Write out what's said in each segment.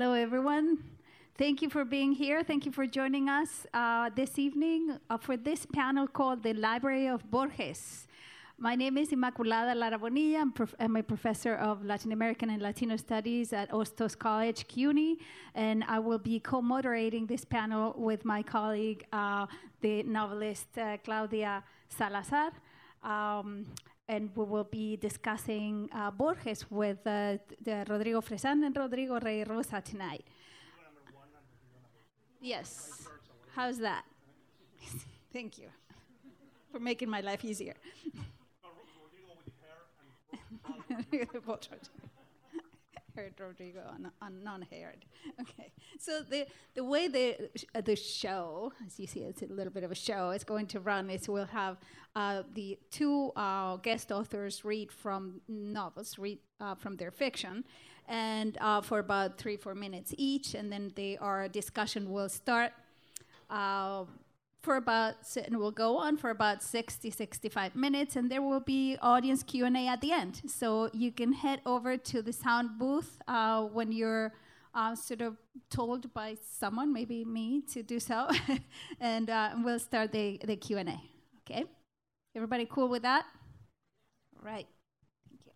Hello, everyone. Thank you for being here. Thank you for joining us uh, this evening uh, for this panel called The Library of Borges. My name is Inmaculada Lara Bonilla. I'm, prof- I'm, a professor of Latin American and Latino Studies at Hostos College, CUNY, and I will be co moderating this panel with my colleague, uh, the novelist uh, Claudia Salazar. Um, and we will be discussing uh, Borges with uh, Rodrigo Fresán and Rodrigo Rey Rosa tonight. Yes. How's that? Thank you for making my life easier. haired Rodrigo on, on non-haired. Okay, so the the way the uh, the show, as you see, it's a little bit of a show. It's going to run is we'll have uh, the two uh, guest authors read from novels, read uh, from their fiction, and uh, for about three four minutes each, and then the our discussion will start. For about and we'll go on for about 60 65 minutes and there will be audience q&a at the end. So you can head over to the sound booth uh, when you're uh, sort of told by someone maybe me to do so. And uh, we'll start the, the q&a okay? Everybody cool with that? All right. Thank you.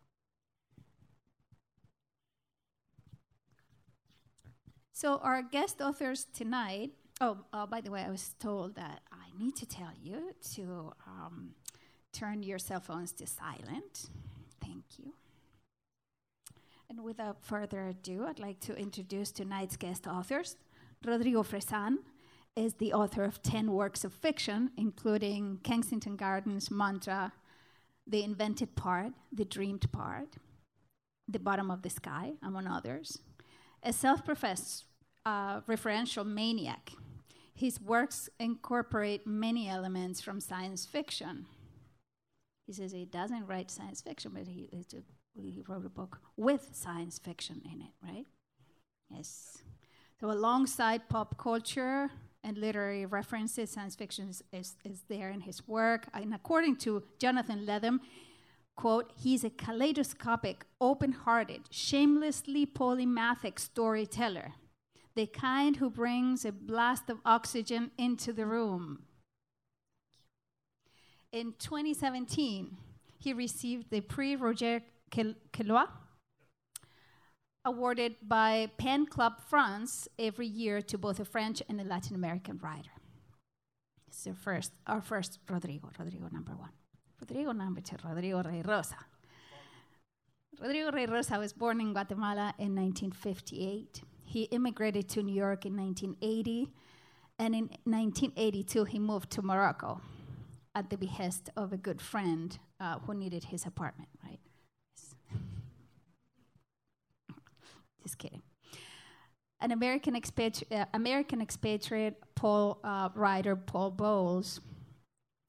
So our guest authors tonight Oh, uh, by the way, I was told that I need to tell you to um, turn your cell phones to silent. Thank you. And without further ado, I'd like to introduce tonight's guest authors. Rodrigo Fresán is the author of 10 works of fiction, including Kensington Gardens, Mantra, The Invented Part, The Dreamed Part, The Bottom of the Sky, among others. A self professed uh, referential maniac, his works incorporate many elements from science fiction. He says he doesn't write science fiction, but he, he wrote a book with science fiction in it, right? Yes. So, alongside pop culture and literary references, science fiction is, is, is there in his work. And according to Jonathan Lethem, quote, he's a kaleidoscopic, open hearted, shamelessly polymathic storyteller the kind who brings a blast of oxygen into the room. In 2017, he received the Prix Roger Caillois, awarded by Pen Club France every year to both a French and a Latin American writer. It's our first, our first Rodrigo, Rodrigo number one. Rodrigo number two, Rodrigo Rey Rosa. Rodrigo Rey Rosa was born in Guatemala in 1958. He immigrated to New York in 1980, and in 1982, he moved to Morocco at the behest of a good friend uh, who needed his apartment, right? Just kidding. An American, expatri- uh, American expatriate Paul, uh, writer Paul Bowles,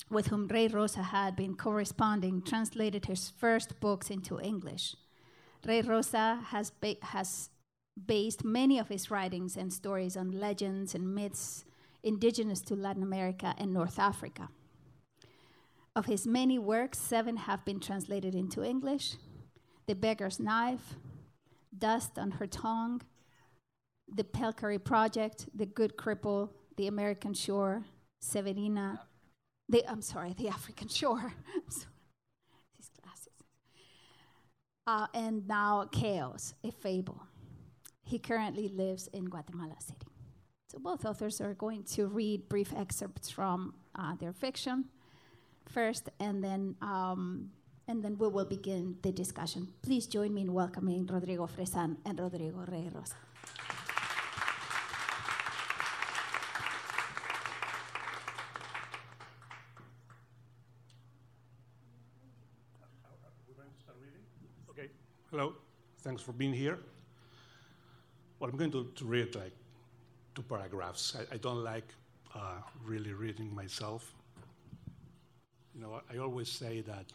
with whom Rey Rosa had been corresponding, translated his first books into English. Rey Rosa has, ba- has based many of his writings and stories on legends and myths indigenous to Latin America and North Africa. Of his many works, seven have been translated into English The Beggar's Knife, Dust on Her Tongue, The Pelcari Project, The Good Cripple, The American Shore, Severina, the, I'm sorry, The African Shore. Uh, and now Chaos, a Fable. He currently lives in Guatemala City. So both authors are going to read brief excerpts from uh, their fiction first, and then um, and then we will begin the discussion. Please join me in welcoming Rodrigo Fresán and Rodrigo Rey Rosa. Okay. Hello. Thanks for being here. Well, I'm going to, to read like two paragraphs. I, I don't like uh, really reading myself. You know, I always say that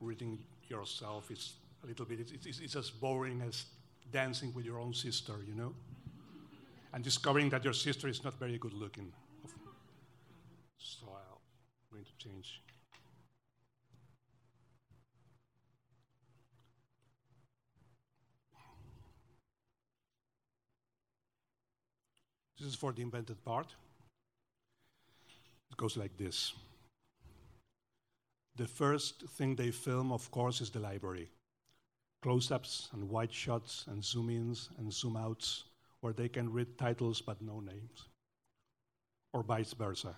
reading yourself is a little bit, it's, it's, it's as boring as dancing with your own sister, you know? And discovering that your sister is not very good looking. So I'm going to change This is for the invented part. It goes like this. The first thing they film, of course, is the library. Close ups and wide shots and zoom ins and zoom outs where they can read titles but no names, or vice versa.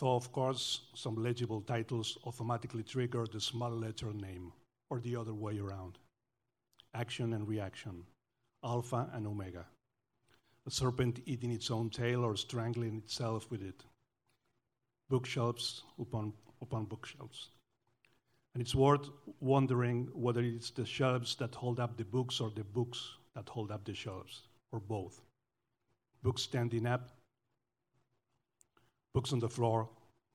Though, of course, some legible titles automatically trigger the small letter name, or the other way around. Action and reaction, alpha and omega. A serpent eating its own tail or strangling itself with it. Bookshelves upon, upon bookshelves. And it's worth wondering whether it's the shelves that hold up the books or the books that hold up the shelves, or both. Books standing up, books on the floor,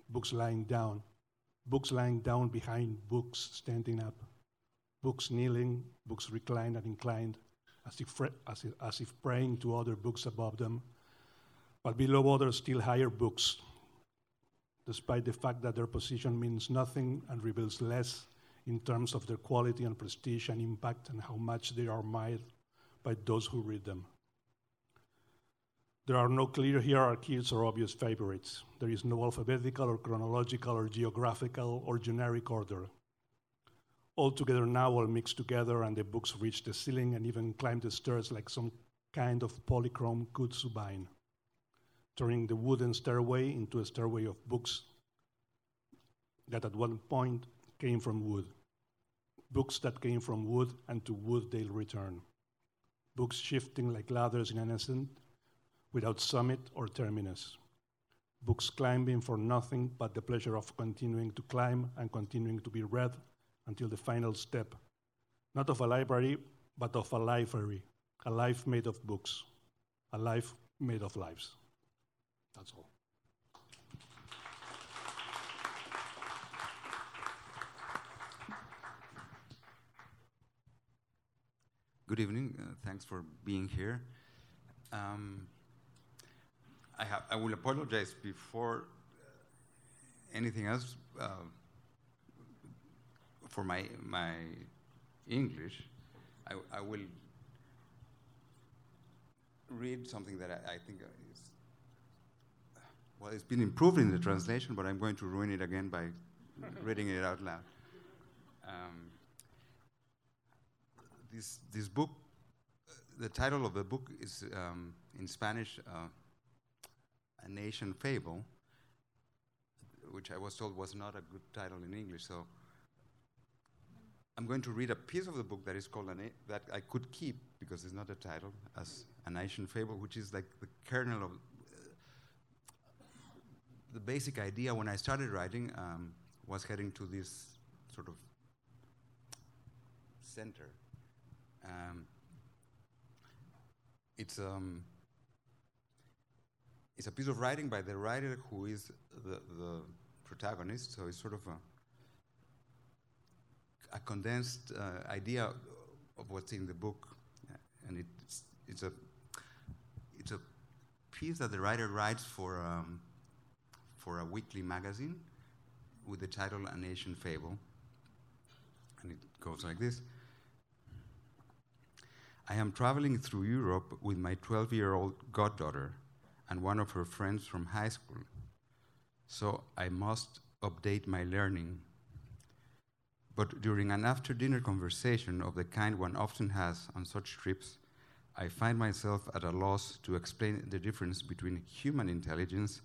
books lying down, books lying down behind books standing up, books kneeling, books reclined and inclined, as if, as if, as if praying to other books above them, but below other still higher books despite the fact that their position means nothing and reveals less in terms of their quality and prestige and impact and how much they are admired by those who read them. There are no clear hierarchies or obvious favorites. There is no alphabetical or chronological or geographical or generic order. All together now, all mixed together, and the books reach the ceiling and even climb the stairs like some kind of polychrome kudzu vine turning the wooden stairway into a stairway of books that at one point came from wood. Books that came from wood, and to wood they'll return. Books shifting like ladders in an ascent, without summit or terminus. Books climbing for nothing but the pleasure of continuing to climb and continuing to be read until the final step, not of a library, but of a library, a life made of books, a life made of lives. That's all. Good evening. Uh, thanks for being here. Um, I, I, will apologize before anything else uh, for my my English. I, I will read something that I, I think is. well, it's been improved in the translation, but I'm going to ruin it again by reading it out loud. Um, this, this book, the title of the book is um, in Spanish, uh, An Asian Fable, which I was told was not a good title in English. So I'm going to read a piece of the book that is called, that I could keep because it's not a title, as an Asian Fable, which is like the kernel of the basic idea when I started writing um, was heading to this sort of center. Um, it's um, it's a piece of writing by the writer who is the, the protagonist, so it's sort of a, a condensed uh, idea of what's in the book, and it's it's a it's a piece that the writer writes for um, for a weekly magazine with the title An Asian Fable. And it goes like this I am traveling through Europe with my 12 year old goddaughter and one of her friends from high school. So I must update my learning. But during an after dinner conversation of the kind one often has on such trips, I find myself at a loss to explain the difference between human intelligence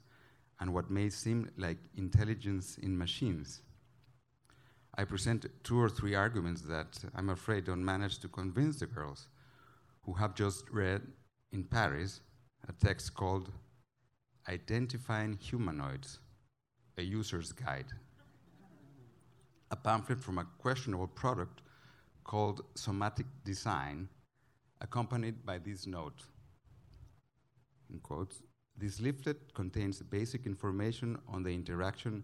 and what may seem like intelligence in machines. I present two or three arguments that I'm afraid don't manage to convince the girls who have just read in Paris a text called Identifying Humanoids, a User's Guide, a pamphlet from a questionable product called Somatic Design, accompanied by this note, in quotes, this leaflet contains basic information on the interaction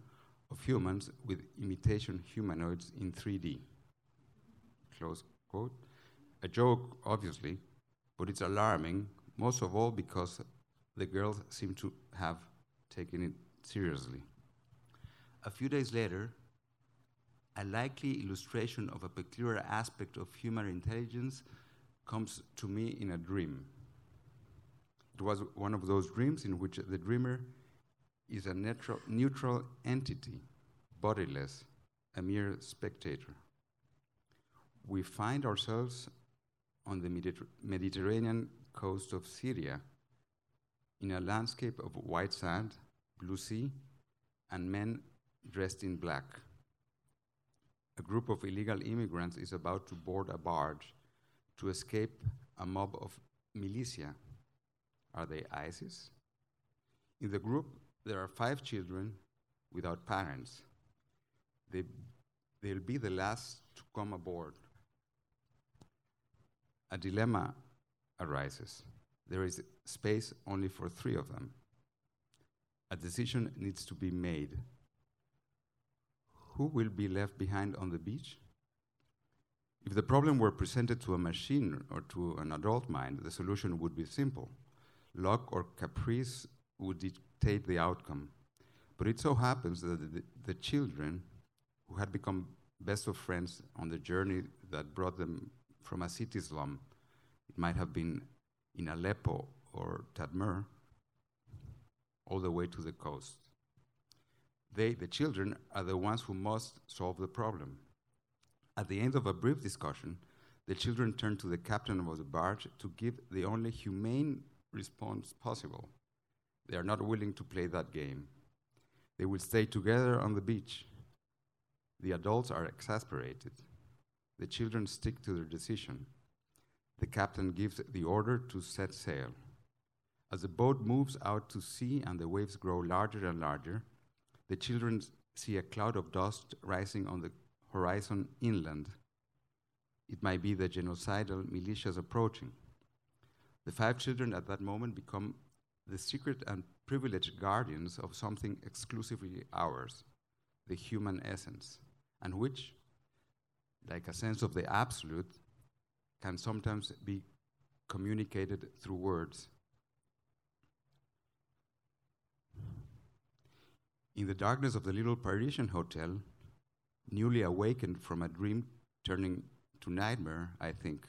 of humans with imitation humanoids in 3D. Close quote. A joke, obviously, but it's alarming, most of all because the girls seem to have taken it seriously. A few days later, a likely illustration of a peculiar aspect of human intelligence comes to me in a dream It was one of those dreams in which the dreamer is a neutral, neutral entity, bodiless, a mere spectator. We find ourselves on the Mediter- Mediterranean coast of Syria in a landscape of white sand, blue sea, and men dressed in black. A group of illegal immigrants is about to board a barge to escape a mob of militia. Are they ISIS? In the group, there are five children without parents. They, they'll be the last to come aboard. A dilemma arises. There is space only for three of them. A decision needs to be made. Who will be left behind on the beach? If the problem were presented to a machine or to an adult mind, the solution would be simple. Luck or caprice would dictate the outcome. But it so happens that the, the children who had become best of friends on the journey that brought them from a city slum, it might have been in Aleppo or Tadmur, all the way to the coast. They, the children, are the ones who must solve the problem. At the end of a brief discussion, the children turn to the captain of the barge to give the only humane response possible. They are not willing to play that game. They will stay together on the beach. The adults are exasperated. The children stick to their decision. The captain gives the order to set sail. As the boat moves out to sea and the waves grow larger and larger, the children see a cloud of dust rising on the horizon inland. It might be the genocidal militias approaching. The five children at that moment become the secret and privileged guardians of something exclusively ours, the human essence, and which, like a sense of the absolute, can sometimes be communicated through words. In the darkness of the little Parisian hotel, newly awakened from a dream turning to nightmare, I think,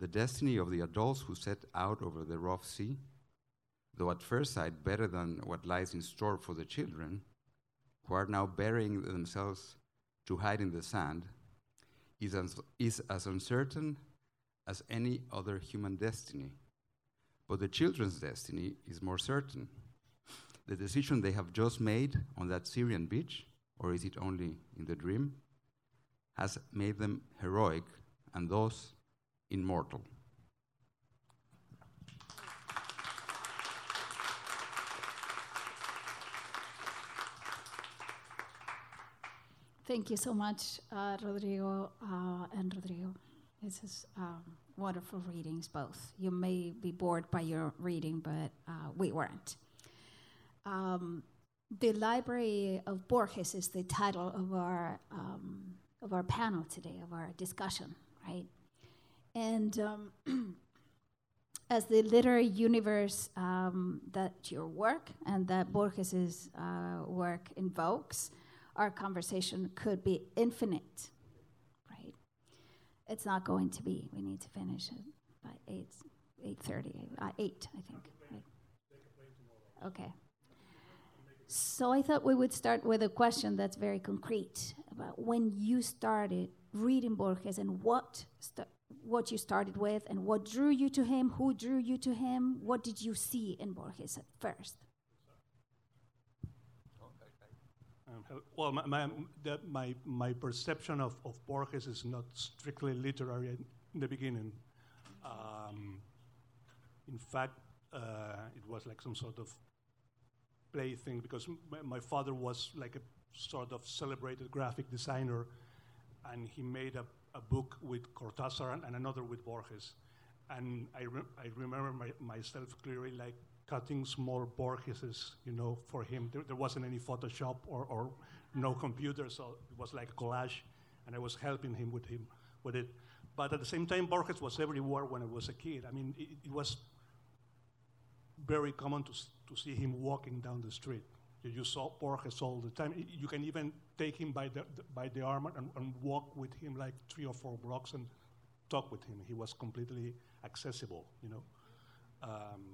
the destiny of the adults who set out over the rough sea, though at first sight better than what lies in store for the children, who are now burying themselves to hide in the sand, is as, is as uncertain as any other human destiny. But the children's destiny is more certain. The decision they have just made on that Syrian beach, or is it only in the dream, has made them heroic and thus immortal. Thank you so much, uh, Rodrigo uh, and Rodrigo. This is um, wonderful readings, both. You may be bored by your reading, but uh, we weren't. Um, the Library of Borges is the title of our um, of our panel today, of our discussion, right? And um, as the literary universe um, that your work and that Borges's uh, work invokes, our conversation could be infinite, right? It's not going to be. We need to finish it by eight, eight thirty, uh, eight, I think. Right? Okay. So I thought we would start with a question that's very concrete about when you started reading Borges and what st- what you started with and what drew you to him, who drew you to him, what did you see in Borges at first? Well, my, my, the, my, my, perception of, of Borges is not strictly literary in the beginning. Um, in fact, uh, it was like some sort of because my, father was like a sort of celebrated graphic designer, and he made a, a book with Cortázar and, another with Borges. And I, re- I remember my, myself clearly like cutting small Borgeses, you know, for him. There, there wasn't any Photoshop or, or no computer, so it was like collage, and I was helping him with him with it. But at the same time, Borges was everywhere when I was a kid. I mean, it, it was very common to, to see him walking down the street. You saw Borges all the time. You can even take him by the, by the arm and, and walk with him like three or four blocks and talk with him. He was completely accessible, you know. Um,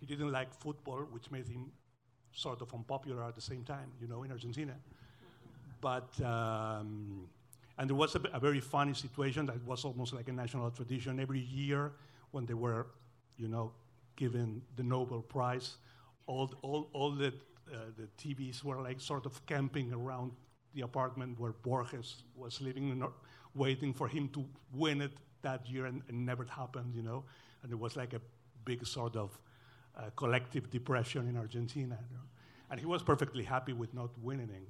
he didn't like football, which made him sort of unpopular at the same time, you know, in Argentina. But, um, and there was a, a, very funny situation that was almost like a national tradition. Every year when they were, you know, given the Nobel Prize, all, all, all the, uh, the TVs were like sort of camping around the apartment where Borges was living, waiting for him to win it that year, and, never happened, you know. And it was like a big sort of uh, collective depression in Argentina. You know? And he was perfectly happy with not winning.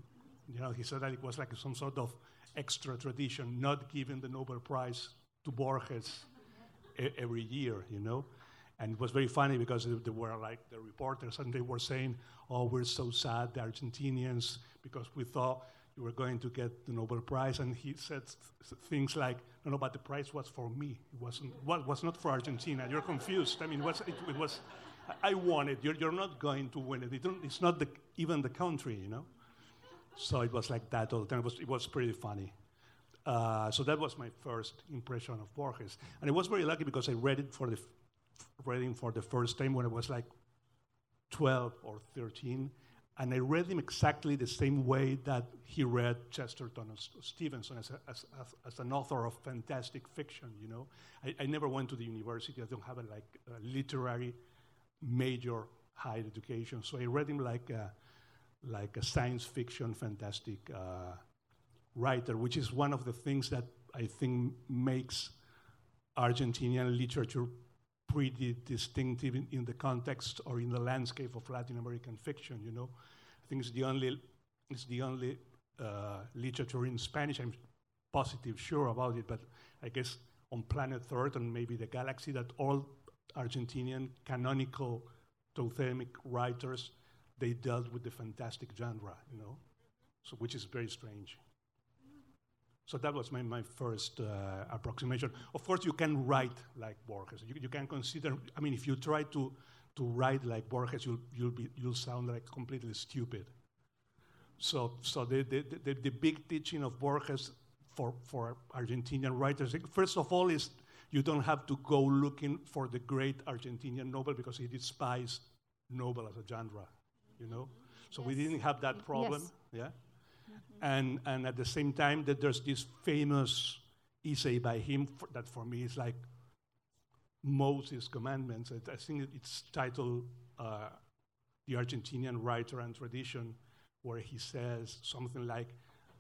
You know, he said that it was like some sort of extra tradition, not giving the Nobel Prize to Borges every year, you know. And it was very funny because there were like the reporters and they were saying, oh, we're so sad, the Argentinians, because we thought you were going to get the Nobel Prize. And he said things like, no, no, but the prize was for me. It wasn't, well, was not for Argentina. You're confused. I mean, it was, it, it was I won it. You're, you're not going to win it. it it's not the, even the country, you know? So it was like that all the time. It was, it was pretty funny. Uh, so that was my first impression of Borges. And I was very lucky because I read it for the, f- read him for the first time when I was like 12 or 13. And I read him exactly the same way that he read Chesterton or Stevenson as, a, as, as, as, an author of fantastic fiction, you know. I, I, never went to the university. I don't have a, like, a literary major higher education. So I read him like a, like a science fiction fantastic uh, writer, which is one of the things that I think makes Argentinian literature pretty distinctive in, in, the context or in the landscape of Latin American fiction. You know, I think it's the only it's the only uh, literature in Spanish. I'm positive, sure about it, but I guess on planet Earth and maybe the galaxy that all Argentinian canonical totemic writers, they dealt with the fantastic genre, you know, so which is very strange. So that was my, my first uh, approximation. Of course, you can write like Borges. You, you can consider, I mean, if you try to, to write like Borges, you'll, you'll, be, you'll sound like completely stupid. So, so the, the, the, the big teaching of Borges for, for Argentinian writers, first of all, is you don't have to go looking for the great Argentinian novel because he despised novel as a genre, you know? So yes. we didn't have that problem, yes. yeah? Mm-hmm. And, and at the same time, that there's this famous essay by him for, that for me is like Moses' Commandments. I, I think it's titled uh, The Argentinian Writer and Tradition, where he says something like,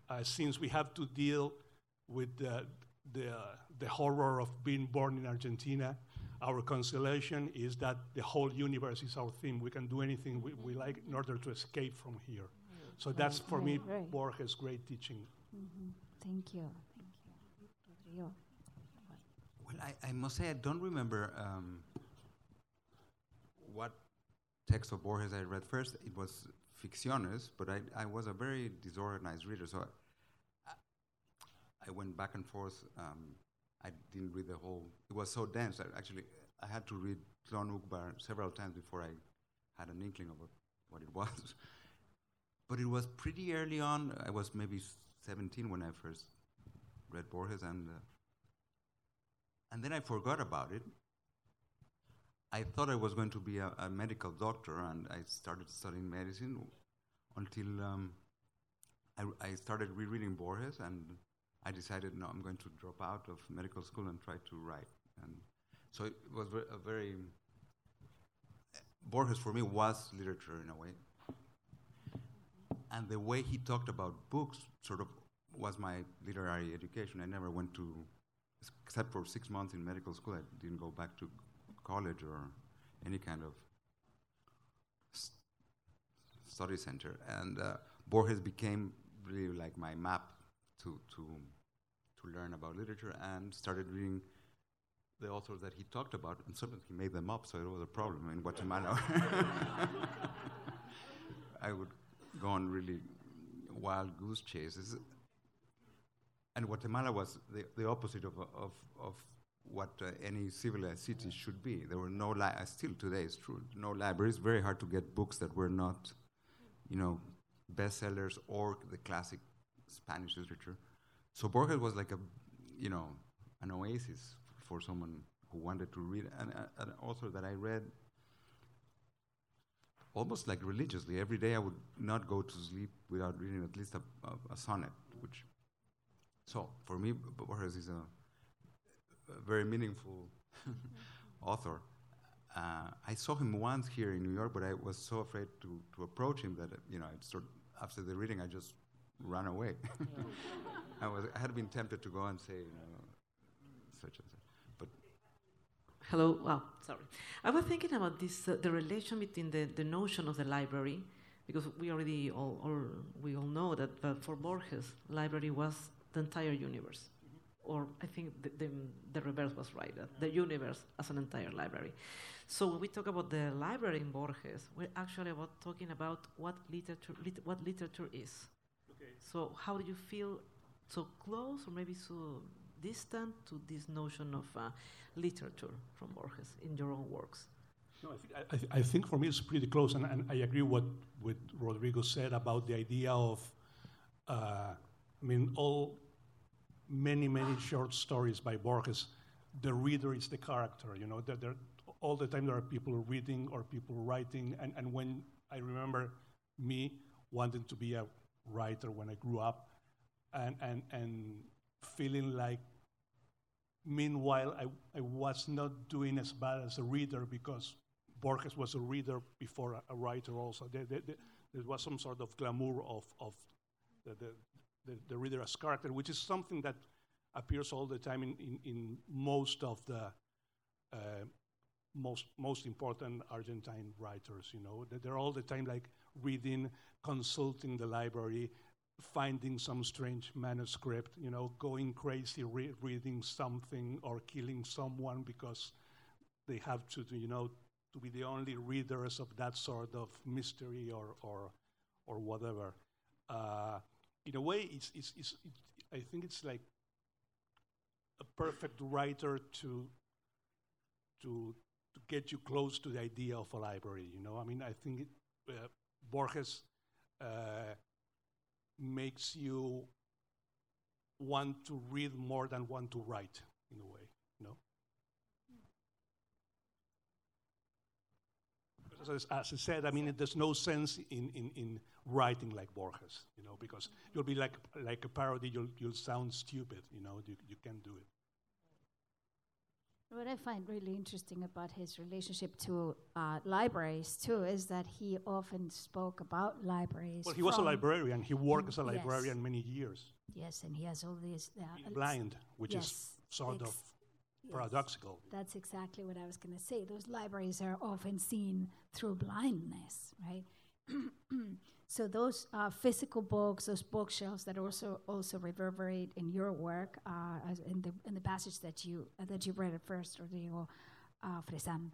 uh, since we have to deal with the, the, the horror of being born in Argentina. Our consolation is that the whole universe is our theme. We can do anything we, we like in order to escape from here. So that's for me right. Borges' great teaching. Mm-hmm. Thank you. Thank you. Rodrigo. Well, I, I, must say I don't remember um, what text of Borges I read first. It was Ficciones, but I, I was a very disorganized reader, so I went back and forth. Um, I didn't read the whole. It was so dense that actually I had to read Tlön Uqbar several times before I had an inkling of what it was. but it was pretty early on. I was maybe 17 when I first read Borges, and uh, and then I forgot about it. I thought I was going to be a, a medical doctor, and I started studying medicine until um, I, I started rereading Borges and I decided, no, I'm going to drop out of medical school and try to write. And so it was a very, Borges for me was literature in a way. And the way he talked about books sort of was my literary education. I never went to, except for six months in medical school, I didn't go back to college or any kind of study center. And uh, Borges became really like my map to, to learn about literature and started reading the authors that he talked about, and sometimes he made them up, so it was a problem in Guatemala. I would go on really wild goose chases. And Guatemala was the, the opposite of, of, of what uh, any civilized city should be. There were no, li- still today it's true, no libraries. Very hard to get books that were not, you know, bestsellers or the classic Spanish literature. So Borges was like a, you know, an oasis for someone who wanted to read. And uh, an author that I read almost like religiously. Every day I would not go to sleep without reading at least a, a, a sonnet, which. So for me, Borges is a, a very meaningful author. Uh, I saw him once here in New York, but I was so afraid to, to approach him that you know, I sort after the reading, I just ran away. I was I had been tempted to go and say you know, such and such, but Hello. Well, sorry. I was thinking about this, uh, the relation between the, the notion of the library, because we already all, all we all know that uh, for Borges, library was the entire universe, or I think the, the, the reverse was right, that the universe as an entire library. So when we talk about the library in Borges, we're actually about talking about what literature, lit, what literature is. So how do you feel so close, or maybe so distant to this notion of uh, literature from Borges in your own works? No, I, think, I, I think for me it's pretty close, and, and I agree what with Rodrigo said about the idea of, uh, I mean, all many many short stories by Borges. The reader is the character, you know. That there, all the time there are people reading or people writing, and, and when I remember me wanting to be a writer when I grew up, and and and feeling like meanwhile I, I was not doing as bad as a reader because Borges was a reader before a, a writer also. There, there, there, was some sort of glamour of, of the, the, the, the, reader as character, which is something that appears all the time in, in, in most of the uh, most, most important Argentine writers, you know. They're all the time like reading, consulting the library, finding some strange manuscript, you know, going crazy re- reading something or killing someone because they have to, you know, to be the only readers of that sort of mystery or or or whatever. Uh, in a way, it's, it's, it's it, I think it's like a perfect writer to to to get you close to the idea of a library. You know, I mean, I think it, uh, Borges. Uh, makes you want to read more than want to write in a way know as, as I said, I mean, there's no sense in, in, in writing like Borges, you know, because you'll be like, like a parody, you'll, you'll sound stupid, you know, you, you can't do it. What I find really interesting about his relationship to uh, libraries too is that he often spoke about libraries. Well, he was a librarian. He worked as a librarian yes. many years. Yes, and he has all these. Uh, blind, which yes, is sort of yes, paradoxical. That's exactly what I was going to say. Those libraries are often seen through blindness, right? So those uh, physical books, those bookshelves that also also reverberate in your work, uh, in the in the passage that you uh, that you read at first, Rodrigo uh, Fresán,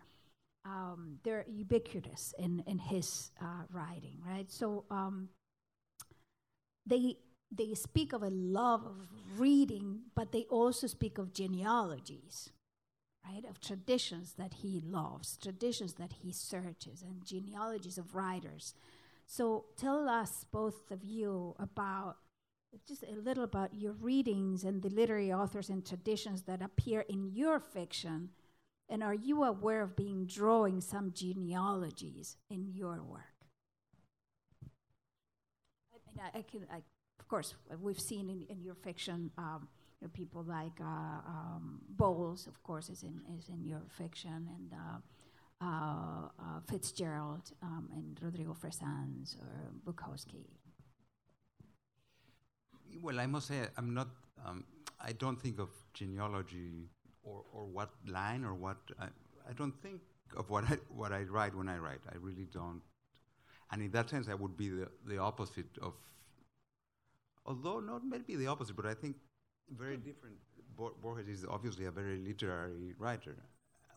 um, they're ubiquitous in in his uh, writing, right? So um, they they speak of a love of reading, but they also speak of genealogies, right? Of traditions that he loves, traditions that he searches, and genealogies of writers so tell us, both of you, about just a little about your readings and the literary authors and traditions that appear in your fiction. And are you aware of being drawing some genealogies in your work? I mean, I, I can, I, of course, we've seen in, in your fiction um, you know, people like uh, um, Bowles, of course, is in is in your fiction, and uh, uh, uh, Fitzgerald um, and Rodrigo Fresans or Bukowski? Well, I must say I'm not. Um, I don't think of genealogy or, or what line or what. I, I don't think of what I what I write when I write. I really don't. And in that sense, I would be the, the opposite of. Although not maybe the opposite, but I think very different. Borges is obviously a very literary writer,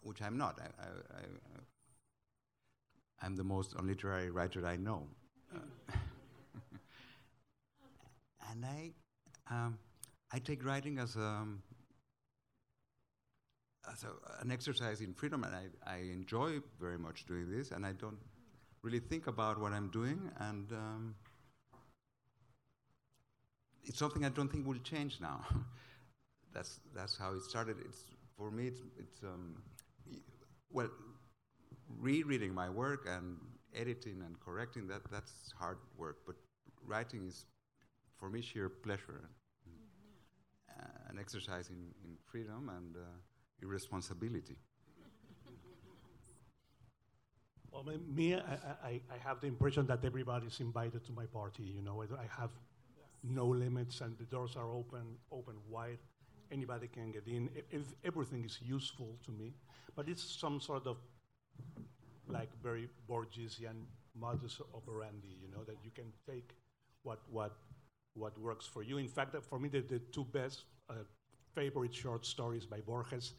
which I'm not. I, am the most unliterary writer I know. Uh, and I, um, I take writing as, a, um, as a, an exercise in freedom, and I, I enjoy very much doing this, and I don't really think about what I'm doing, and um, it's something I don't think will change now. that's, that's how it started. It's, for me, it's, it's um, well, rereading my work and editing and correcting that that's hard work. But writing is, for me, sheer pleasure, mm-hmm. uh, an exercise in, in freedom and uh, irresponsibility. Well, me, I, I, I, have the impression that everybody's invited to my party. You know, I have yes. no limits, and the doors are open, open wide. Anybody can get in. If everything is useful to me, but it's some sort of like very Borgesian modus operandi. You know that you can take what what what works for you. In fact, for me, the, the two best uh, favorite short stories by Borges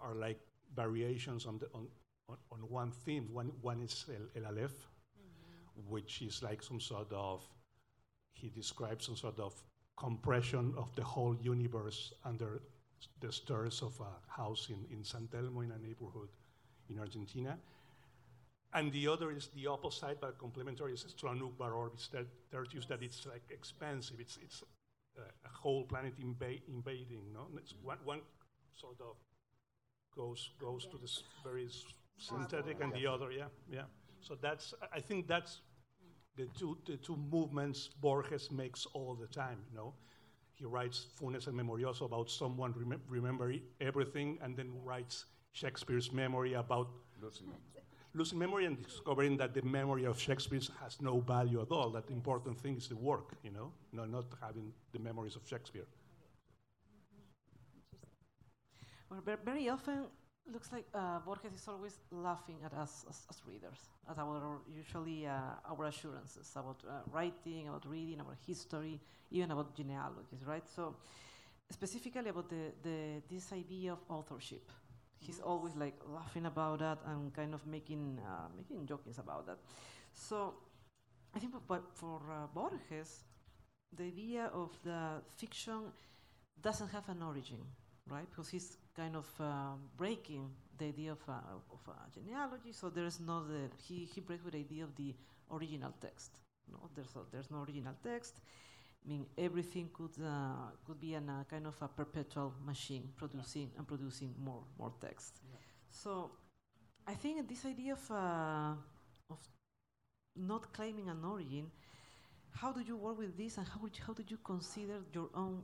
are like variations on the on, on, on one theme. One, one is El, El Aleph, mm-hmm. which is like some sort of, he describes some sort of compression of the whole universe under the stairs of a house in, in San Telmo in a neighborhood in Argentina. And the other is the opposite, but complementary, is Tlön Uqbar Orbis Tertius, that it's like expansive. It's, it's uh, a whole planet inva- invading. No? It's one, one sort of goes, goes to this very synthetic and the other, yeah, yeah. So that's, I think that's the two, the two movements Borges makes all the time, you know. He writes Funes el Memorioso about someone rem- remembering everything and then writes Shakespeare's memory about losing, losing memory and discovering that the memory of Shakespeare has no value at all. That the important thing is the work, you know, no, not having the memories of Shakespeare. Well, very often looks like uh, Borges is always laughing at us as, as readers, at our usually uh, our assurances about uh, writing, about reading, about history, even about genealogies, right? So, specifically about the, the this idea of authorship, he's mm-hmm. always like laughing about that and kind of making uh, making jokes about that. So, I think, but for uh, Borges, the idea of the fiction doesn't have an origin, right? Because he's kind of uh, breaking the idea of, uh, of genealogy. So there's no the he he breaks with the idea of the original text. No, there's a, there's no original text. I mean, everything could uh, could be a uh, kind of a perpetual machine producing yeah. and producing more more text. Yeah. So, I think this idea of uh, of not claiming an origin. How do you work with this, and how, how did you consider your own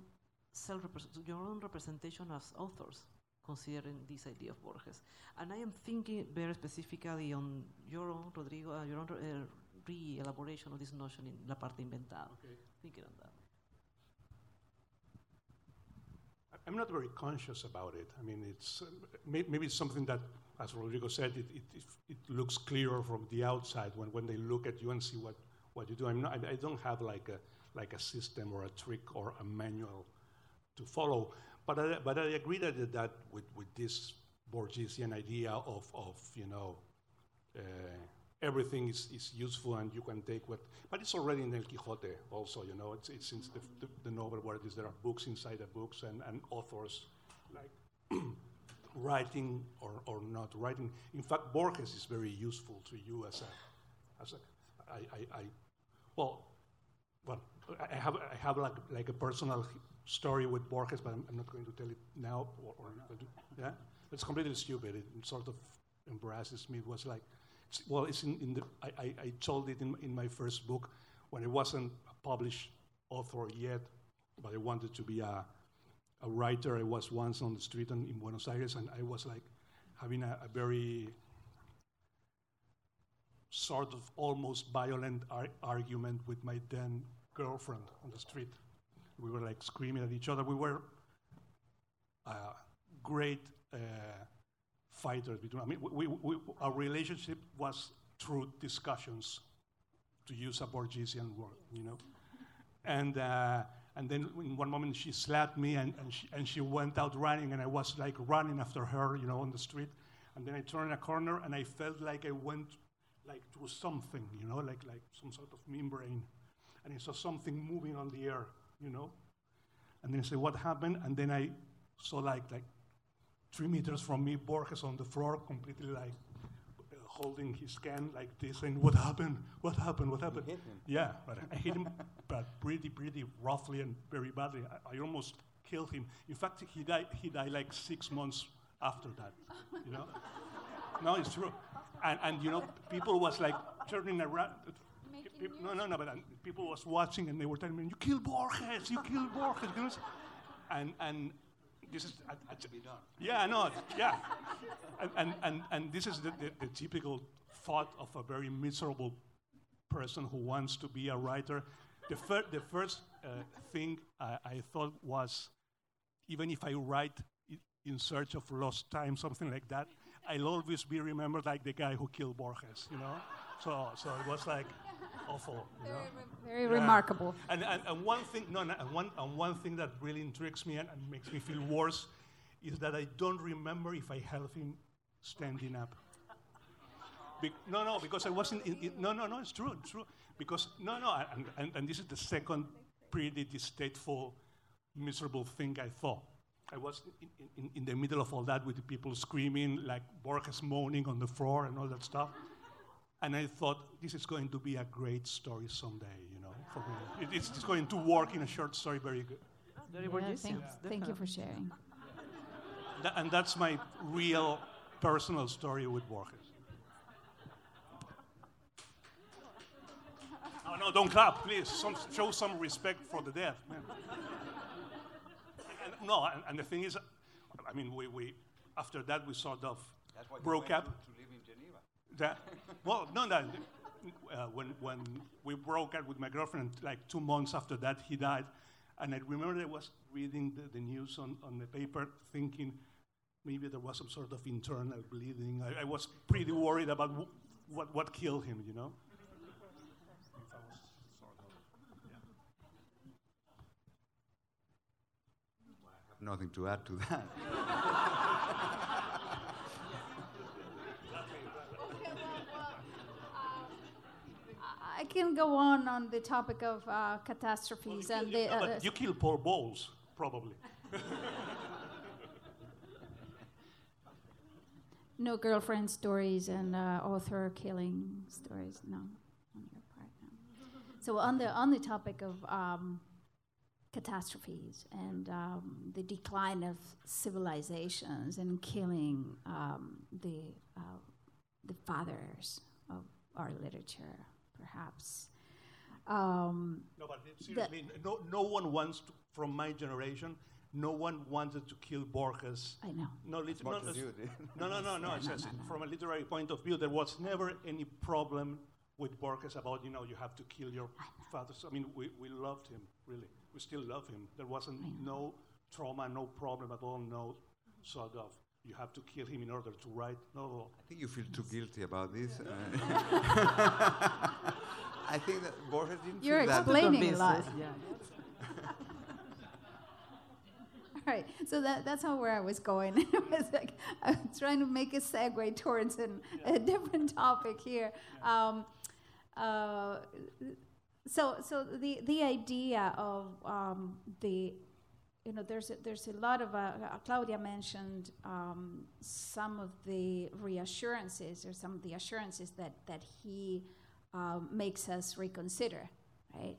self your own representation as authors? Considering this idea of Borges. And I am thinking very specifically on your own, Rodrigo, uh, your own uh, re-elaboration of this notion in La Parte Inventada. Okay. Thinking on that. I'm not very conscious about it. I mean, it's uh, maybe it's something that, as Rodrigo said, it, it, it, looks clearer from the outside when, when they look at you and see what, what you do. I'm not, I, I don't have like a, like a system or a trick or a manual to follow. But I, but I agree that, that with, with this Borgesian idea of, of you know, uh, everything is, is useful and you can take what, but it's already in El Quixote also, you know, it's, it's since the, the, the novel where it is, there are books inside the books and, and authors like writing or, or not writing. In fact, Borges is very useful to you as a, as a, I, I, I well, well, I have, I have like, like a personal story with Borges, but I'm, I'm not going to tell it now. Or, or yeah, it's completely stupid. It sort of embarrasses me. It was like, well, it's in, in the. I, I, I, told it in, in my first book when I wasn't a published author yet, but I wanted to be a, a writer. I was once on the street in, in Buenos Aires, and I was like having a, a very sort of almost violent ar- argument with my then girlfriend on the street. We were like screaming at each other. We were uh, great uh, fighters between. I mean, we, we, our relationship was through discussions, to use a Borgesian word, you know. And uh, and then in one moment she slapped me and, and, she, and she went out running and I was like running after her, you know, on the street. And then I turned a corner and I felt like I went like to something, you know, like like some sort of membrane. And I saw something moving on the air you know? And then I say, what happened? And then I saw like, like three meters from me, Borges on the floor, completely like uh, holding his can like this, saying, what happened? What happened? What happened? Yeah, but I hit him, but pretty, pretty roughly and very badly. I, I almost killed him. In fact, he died, he died like six months after that, you know? no, it's true. And, and, you know, people was like turning around. No, no, no, but um, people was watching and they were telling me, "You killed Borges! You killed Borges!" You know? And and this is I, I, yeah, no, yeah, and and and, and this is the, the, the typical thought of a very miserable person who wants to be a writer. The, fir- the first uh, thing I, I thought was, even if I write in search of lost time, something like that, I'll always be remembered like the guy who killed Borges, you know? So, so it was like awful, you know? Very Yeah. remarkable. And, and, and one thing, no, no, and one, and one thing that really intrigues me and, and makes me feel worse is that I don't remember if I held him standing up. Be- no, no, because I wasn't. In, in- no, no, no. It's true. It's true. Because no, no, and, and, and this is the second pretty distasteful, miserable thing I thought. I was in, in, in the middle of all that with the people screaming, like Borges moaning on the floor and all that stuff. And I thought this is going to be a great story someday, you know, for me. It, it's, it's going to work in a short story very good. Very Yeah, Borgesian. thank, thank you for sharing. Tha- and that's my real personal story with Borges. No, no, don't clap, please. Some, show some respect for the dead. Man. And, no, and, and the thing is, I mean, we, we after that we sort of broke up. That, well, no, no. Uh, when, when we broke up with my girlfriend, like two months after that, he died. And I remember I was reading the, the news on, on the paper, thinking maybe there was some sort of internal bleeding. I, I was pretty worried about w- what, what killed him, you know? Nothing to add to that. can go on on the topic of uh, catastrophes and the. No, Uh, but you kill Paul Bowles, probably. no girlfriend stories and uh, author killing stories. No, on your part. No. So on the on the topic of um, catastrophes and um, the decline of civilizations and killing um, the uh, the fathers of our literature, perhaps. Um, No, but seriously, no, no one wants to, from my generation, no one wanted to kill Borges. I know. No, lit- much no, as no, you did. no, no, no, no. it says From a literary point of view, there was never any problem with Borges about, you know, you have to kill your fathers. I mean, we, we loved him, really. We still love him. There wasn't no trauma, no problem at all, no sort of, you have to kill him in order to write. No, I think you feel too guilty about this. Uh, I think that Borges didn't You're feel that. explaining a lot. Yeah. All right, so that, that's how where I was going. it was like I was trying to make a segue towards an, a different topic here. Um, uh, so, so the the idea of um, the, you know, there's a, there's a lot of uh, uh, Claudia mentioned um, some of the reassurances or some of the assurances that that he um, makes us reconsider, right?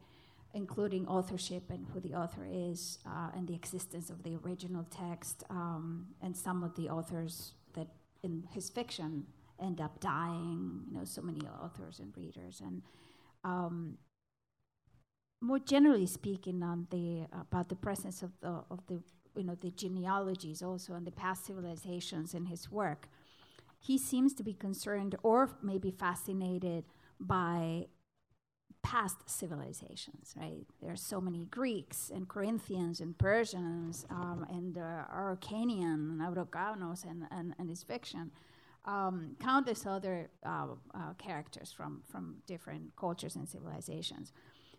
including authorship and who the author is, uh, and the existence of the original text, um, and some of the authors that in his fiction end up dying. You know, so many authors and readers, and um, more generally speaking, on the about the presence of the of the you know the genealogies also and the past civilizations in his work, he seems to be concerned or maybe fascinated by past civilizations, right? There are so many Greeks and Corinthians and Persians um, and uh, Arcanian and Auroganos and, and, and his fiction. Um, countless other uh, uh, characters from, from different cultures and civilizations.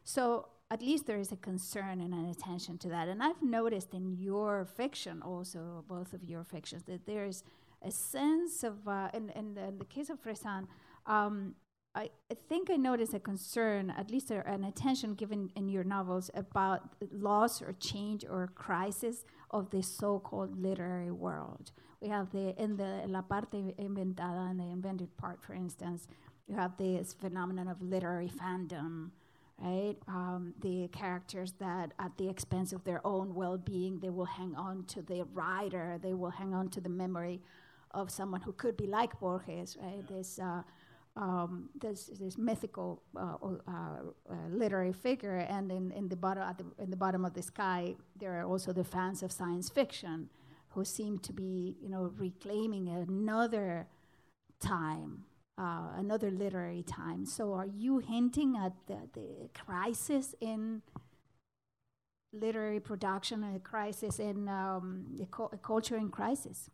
So at least there is a concern and an attention to that. And I've noticed in your fiction also, both of your fictions, that there is a sense of, uh, in, in, the, in the case of Fresán, um, I, I think I noticed a concern, at least a, an attention given in your novels about loss or change or crisis of the so-called literary world. We have the in the la parte inventada and the invented part, for instance, you have this phenomenon of literary fandom, right? Um, the characters that, at the expense of their own well-being, they will hang on to the writer, they will hang on to the memory of someone who could be like Borges, right? This uh, um, this this mythical uh, uh, uh, literary figure, and in, in the bottom at the, in the bottom of the sky, there are also the fans of science fiction, who seem to be you know reclaiming another time, uh, another literary time. So, are you hinting at the, the crisis in literary production, a crisis in um, a, cu- a culture in crisis?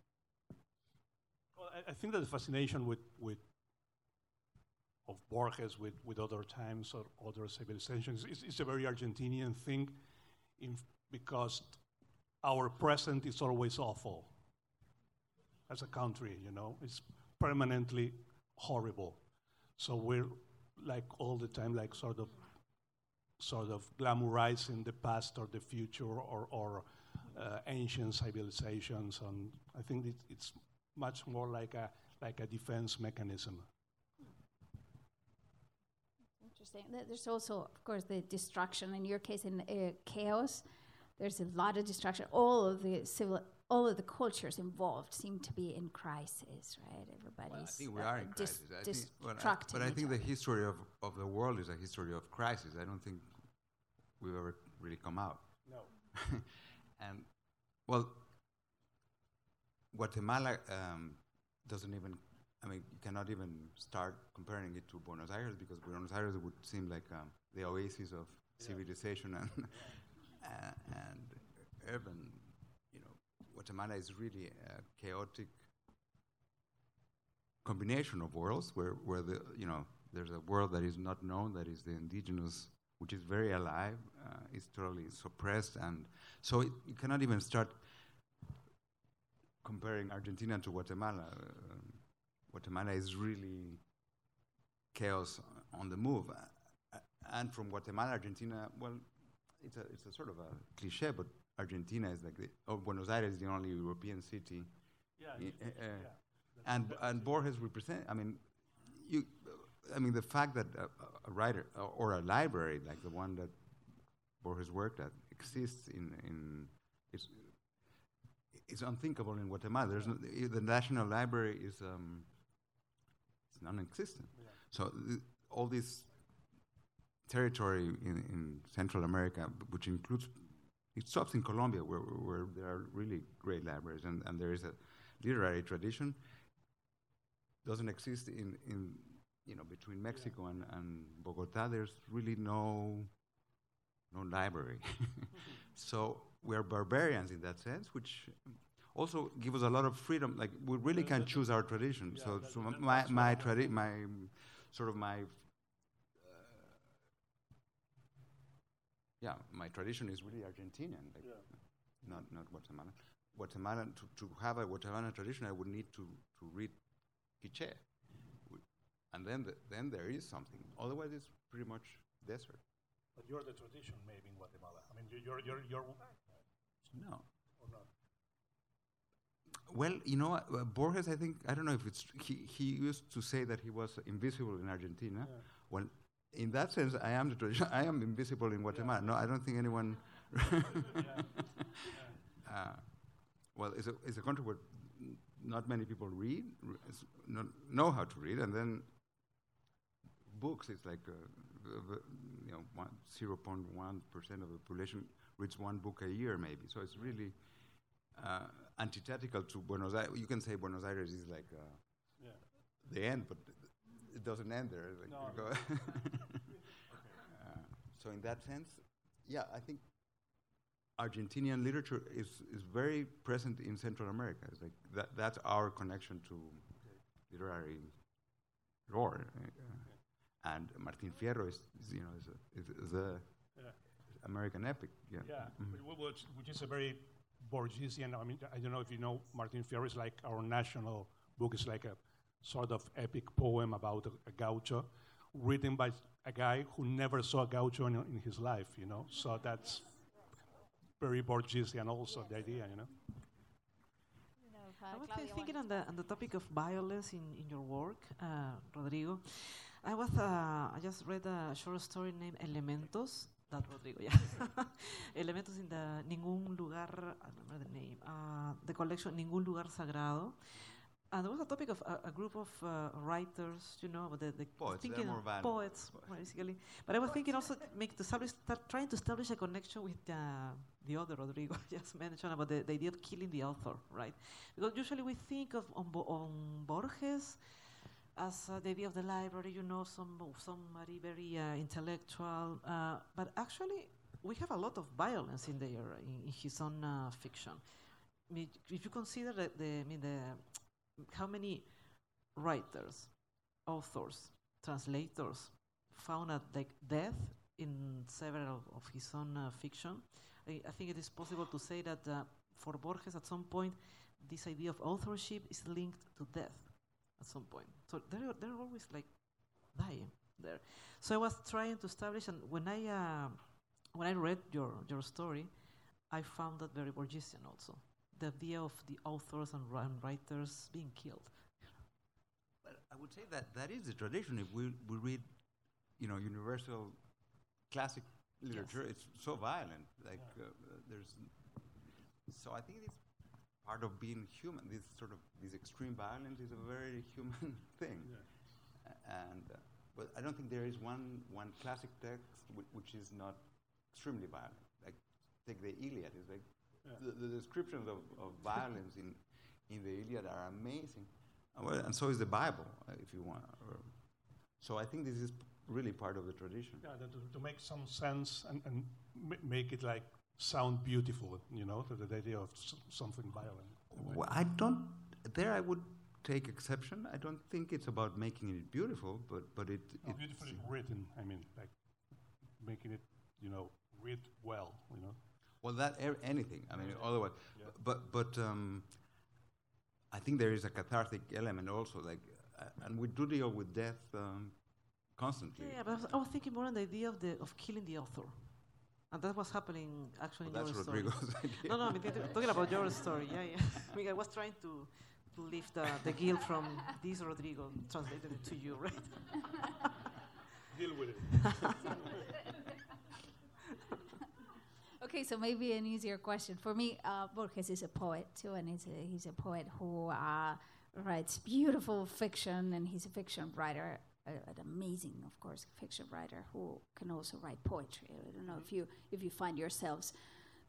Well, I, I think that the fascination with, with of Borges with, with other times or other civilizations is, is a very Argentinian thing in, because our present is always awful as a country, you know, it's permanently horrible. So we're like all the time, like sort of, sort of glamorizing the past or the future or, or uh, ancient civilizations, and I think it, it's much more like a like a defense mechanism. Interesting. There's also, of course, the destruction. In your case, in uh, chaos, there's a lot of destruction. All of the civil, all of the cultures involved seem to be in crisis, right? Everybody's. Well, I think we uh, are in dis- crisis. I think, well, I- but I each think the history of, of the world is a history of crisis. I don't think we've ever really come out. No. and well, Guatemala um, doesn't even. I mean, you cannot even start comparing it to Buenos Aires because Buenos Aires would seem like um, the oasis of civilization and uh, and urban. Guatemala is really a chaotic combination of worlds where, where the you know there's a world that is not known that is the indigenous which is very alive uh, is totally suppressed. And so it, you cannot even start comparing Argentina to Guatemala. Um, Guatemala is really chaos on the move. Uh, and from Guatemala Argentina well it's a, it's a sort of a cliche but Argentina is like the, oh, Buenos Aires is the only European city Yeah. Uh, uh, and and Borges represent. I mean, you. I mean, the fact that a, a writer uh, or a library like the one that Borges worked at exists in in it's it's unthinkable in Guatemala. There's no, the National Library is um, it's non-existent. So th- all this territory in, in Central America, which includes it stops in Colombia, where, where there are really great libraries, and, and there is a literary tradition. Doesn't exist in, in you know between Mexico and, and Bogota. There's really no no library, so we're barbarians in that sense, which also give us a lot of freedom. Like we really can choose our tradition. Yeah, so so my my tradi- my sort of my yeah, my tradition is really Argentinian, like not not Guatemalan. Guatemalan to, to have a Guatemalan tradition, I would need to, to read Quiche, and then the, then there is something. Otherwise, it's pretty much desert. But you're the tradition, maybe in Guatemala. I mean, you- you're you're you're No. or not. Well, you know, uh, Borges. I think I don't know if it's he. He used to say that he was invisible in Argentina. Yeah. Well, in that sense, I am the tradition. I am invisible in Guatemala. No, I don't think anyone. uh, well, it's a it's a country where not many people read, not know how to read, and then books. It's like uh, you know, one, 0.1 percent of the population reads one book a year, maybe. So it's really uh, antithetical to Buenos Aires. You can say Buenos Aires is like uh, Yeah. the end, but it doesn't end there. Like No. uh, so in that sense, yeah, I think Argentinian literature is, is very present in Central America. It's like that, that's our connection to literary lore. uh, and Martin Fierro is, is, you know, is, a, is, is a Yeah. American epic. Yeah. Yeah, Mhm. wh- which, which is a very Borgesian. I mean, I don't know if you know Martin Fierro is like our national book. It's like a sort of epic poem about a, a gaucho, written by a guy who never saw a gaucho in, in his life. You know, so that's very Borgesian. Also, the idea. You know. I was th- thinking on the on the topic of violence in, in your work, uh, Rodrigo. I was uh, I just read a short story named Elementos. That Rodrigo, yeah. Elementos in the Ningún lugar. I remember the name. Uh, the collection Ningún lugar sagrado. And there was a topic of a, a group of uh, writers, you know, the, the Poets, thinking more violent. poets, basically. But I was thinking also make to establish, start trying to establish a connection with uh, the other Rodrigo just mentioned about the, the idea of killing the author, right? Because usually we think of on, Bo- on Borges as uh, the idea of the library, you know, some somebody very uh, intellectual, uh, but actually we have a lot of violence in there in, in his own uh, fiction. I mean, if you consider the, the, I mean, the how many writers, authors, translators found at like death in several of his own uh, fiction, I, I think it is possible to say that uh, for Borges, at some point, this idea of authorship is linked to death at some point. So they're, they're always like dying there. So I was trying to establish, and when I uh, when I read your your story, I found that very Borgesian also. The idea of the authors and, writers being killed. But I would say that that is the tradition. If we, we read, you know, universal classic literature, it's so violent. Like uh, uh, there's, so I think it's part of being human. This sort of this extreme violence is a very human thing. A- And uh, but I don't think there is one one classic text whi- which is not extremely violent. Like take the Iliad. It's like the, the descriptions of, of violence in in the Iliad are amazing. Uh, Well, and so is the Bible, uh, if you want. So I think this is really part of the tradition. Yeah, to, to make some sense and, and make it like sound beautiful, you know, the, the idea of something violent. in a way. Well, I don't. There, I would take exception. I don't think it's about making it beautiful, but but it. No, it's- beautifully written, I mean, like making it, you know, read well, you know. Well, that er- anything. I mean, Yeah. otherwise, Yeah. but but um, I think there is a cathartic element also. Like, uh, and we do deal with death um, constantly. Yeah, but I was, I was thinking more on the idea of the of killing the author, and that was happening actually Well, in that's your story. Idea. No, no, I mean, talking about your story. Yeah, yeah. I mean, I was trying to, to lift the, the guilt from this Rodrigo, translated it to you, right? Deal with it. Okay, so maybe an easier question for me. Uh, Borges is a poet too, and he's a, he's a poet who uh, writes beautiful fiction, and he's a fiction writer, uh, an amazing, of course, fiction writer who can also write poetry. I don't know if you if you find yourselves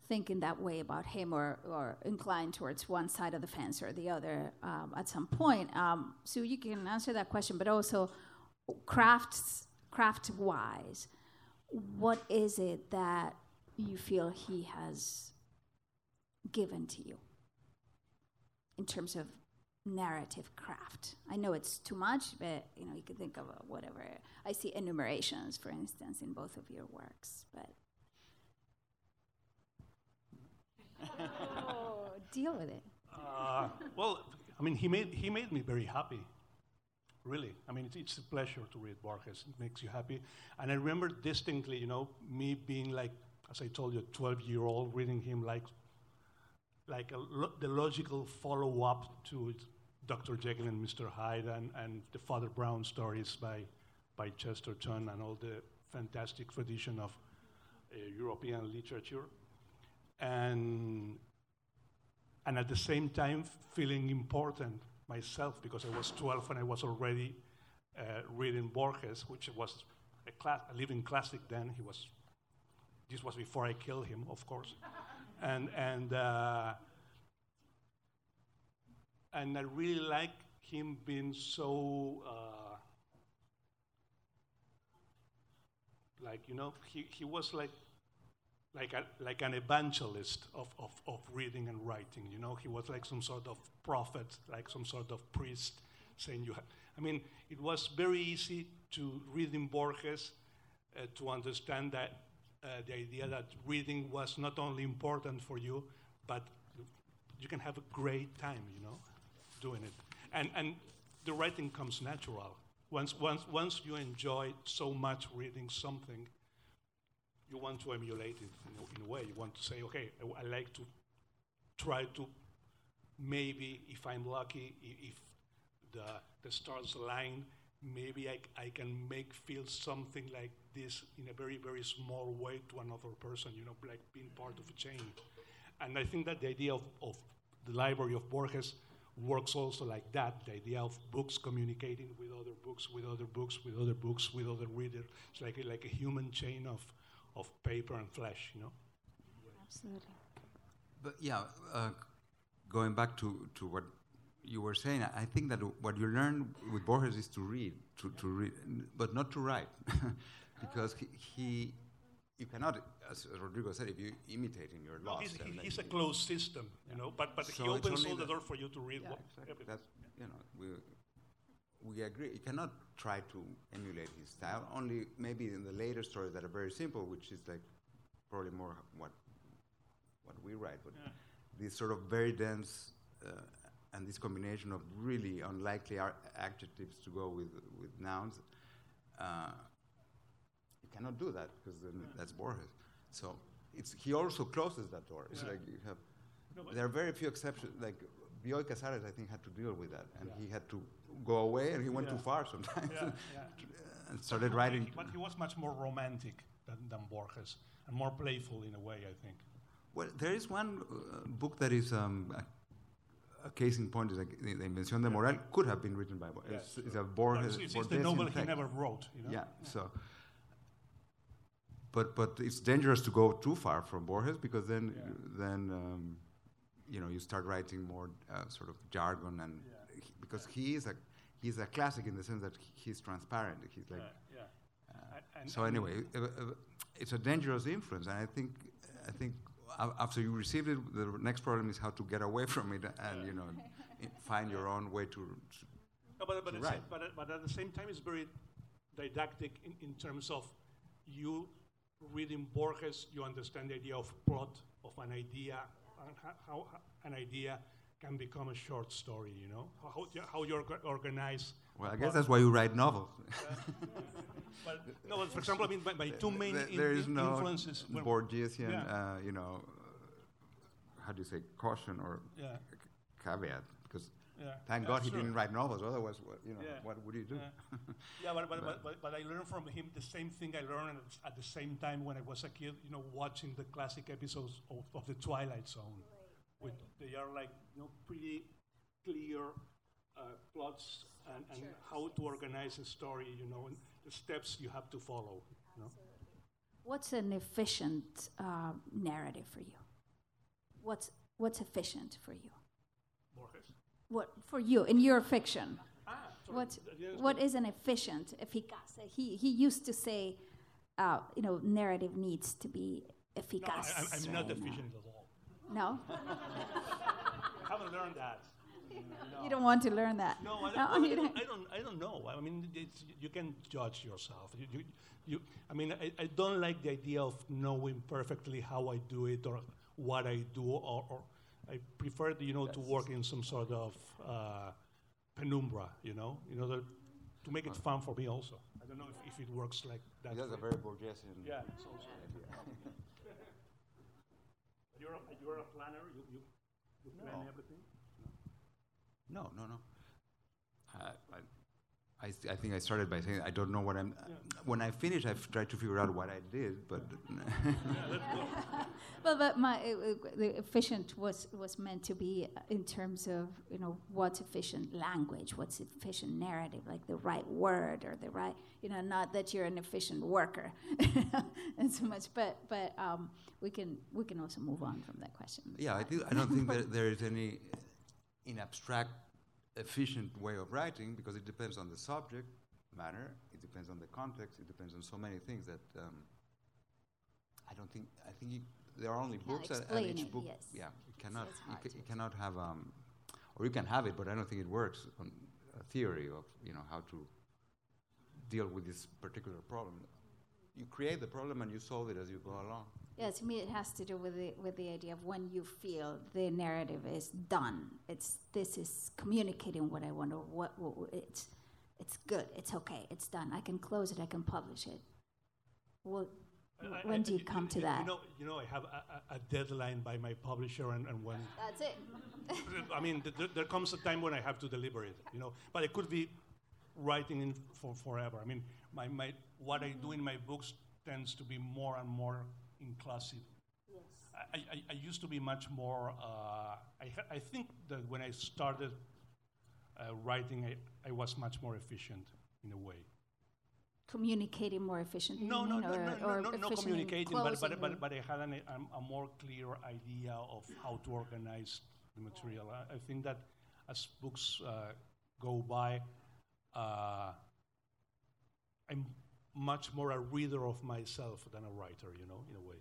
thinking that way about him, or or inclined towards one side of the fence or the other um, at some point. Um, so you can answer that question, but also crafts craft wise, what is it that you feel he has given to you in terms of narrative craft. I know it's too much, but you know you can think of uh, whatever. I see enumerations, for instance, in both of your works, but oh, deal with it. Uh, well, I mean, he made, he made me very happy. Really. I mean, it's, it's a pleasure to read Borges. It makes you happy. And I remember distinctly, you know, me being like, as I told you, a 12 year old, reading him like, like lo- the logical follow up to Dr. Jekyll and Mr. Hyde and, and the Father Brown stories by, by Chesterton and all the fantastic tradition of uh, European literature. And and at the same time feeling important myself because I was 12 and I was already uh, reading Borges, which was a, class, a living classic then. He was, this was before I killed him, of course. and, and, uh, and I really like him being so, uh, like, you know, he, he was like like, a, like an evangelist of, of, of reading and writing. You know, he was like some sort of prophet, like some sort of priest, saying you. Ha- I mean, it was very easy to read in Borges uh, to understand that uh, the idea that reading was not only important for you, but you can have a great time. You know, doing it, and and the writing comes natural. Once once once you enjoy so much reading something you want to emulate it in a, in a way. You want to say, okay, I, I like to try to maybe, if I'm lucky, if the, the stars align, maybe I, I can make feel something like this in a very, very small way to another person, you know, like being part of a chain. And I think that the idea of, of the library of Borges works also like that. The idea of books communicating with other books, with other books, with other books, with other readers. It's like a, like a human chain of, of paper and flesh, you know. Absolutely. But yeah, uh, going back to, to what you were saying, I think that what you learn with Borges is to read, to, to read, but not to write, because he, he, you cannot, as Rodrigo said, if you imitate him, you're No, lost. he's, and he's a you- closed system, you know, but, but So he opens all the the- door for you to read Yeah, what, exactly. everything. That's, you know, we, we agree. You cannot try to emulate his style. Only maybe in the later stories that are very simple, which is like probably more what what we write. But Yeah. these sort of very dense uh, and this combination of really unlikely ar- adjectives to go with with nouns, uh, you cannot do that because then that's Borges. So it's he also closes that door. It's Yeah. like you have. No, There are very few exceptions. Like Bioy Casares, I think, had to deal with that, and Yeah. he had to go away, and he went Yeah. too far sometimes, Yeah, yeah. and started writing. But he was much more romantic than, than Borges, and more playful in a way, I think. Well, there is one uh, book that is um, a, case in point. Is like the, the Invención de Morel could have been written by Borges. Yes, it's, it's a Borges. it's, it's the novel he never wrote, you know? Yeah. So. But but it's dangerous to go too far from Borges because then Yeah. then um, you know you start writing more uh, sort of jargon and Yeah. he- because he is a he's a classic in the sense that he's transparent. He's like yeah, yeah. uh, so anyway, uh, uh, it's a dangerous influence, and I think I think after you receive it, the next problem is how to get away from it and you know find your own way to. to No, but, but, to write. but, at- but at the same time, it's very didactic in, in terms of you reading Borges, you understand the idea of plot, of an idea, and how, how how an idea can become a short story, you know? How, how, you- how you orga- organize. Well, I guess that's why you write novels. But, no, but for example, I mean, my, my two main There- in- is no influences. Borgesian, Yeah. uh, you know, how do you say caution or yeah, caveat? Because yeah. thank God he didn't write novels. Otherwise, what, you know, Yeah. what would he do? Yeah, yeah but, but, but, but, but I learned from him the same thing I learned at, at the same time when I was a kid, you know, watching the classic episodes of, of The Twilight Zone. With, they are like, you know, pretty clear uh, plots and, and how to organize a story, you know, and the steps you have to follow, you know. What's an efficient uh, narrative for you? What's what's efficient for you? Borges. What for you in your fiction? Ah, what understand. is an efficient eficaz? He he used to say, uh, you know, narrative needs to be No, eficaz. I, I'm, I'm not efficient at all. No, I haven't learned that. No. you don't want to learn that. No, I don't, No, I, don't, don't- I don't. I don't know. I mean, it's, you can judge yourself. You, you, you, I mean, I, I don't like the idea of knowing perfectly how I do it or what I do, or, or I prefer, you know, to work in some sort of uh, penumbra. You know, you know, to make it fun for me also. I don't know if, if it works like that. That's a very Borgesian. yeah, it's also. you're, a, you're a planner. You, you, you plan No. everything. No, no, no. I, I, I, I think I started by saying I don't know what I'm. When I finish, I've tried to figure out what I did, but Well, but my uh, uh, the efficient was was meant to be uh, in terms of you know what's efficient language, what's efficient narrative, like the right word or the right you know not that you're an efficient worker, and so much. But but um, we can we can also move on from that question. yeah, I, do, I don't think that there is any in abstract efficient way of writing because it depends on the subject matter, it depends on the context, it depends on so many things that um, I don't think. I think you, there are only books, and, each it, book, yes. yeah, you cannot, you, ca- cannot have, um, or you can have it, but I don't think it works on a theory of you know how to deal with this particular problem. You create the problem and you solve it as you go along. Yeah, to me, it has to do with the with the idea of when you feel the narrative is done. It's this is communicating what I want, or what, what it's it's good. It's okay. It's done. I can close it. I can publish it. Well, I- when I- do you come to that? You know, you know, I have a, a deadline by my publisher, and, and when That's it. I mean, th- th- there comes a time when I have to deliver it. You know, but it could be writing in for forever. I mean, my, my what I do in my books tends to be more and more inclusive. I, I, I used to be much more. Uh, I, I think that when I started uh, writing, I, I was much more efficient in a way. Communicating more efficiently. No, no, no, or, no, or no, no, communicating, but, but, but, but I had an, a, a more clear idea of how to organize the material. I, I think that as books uh, go by, uh, I'm much more a reader of myself than a writer, you know, in a way.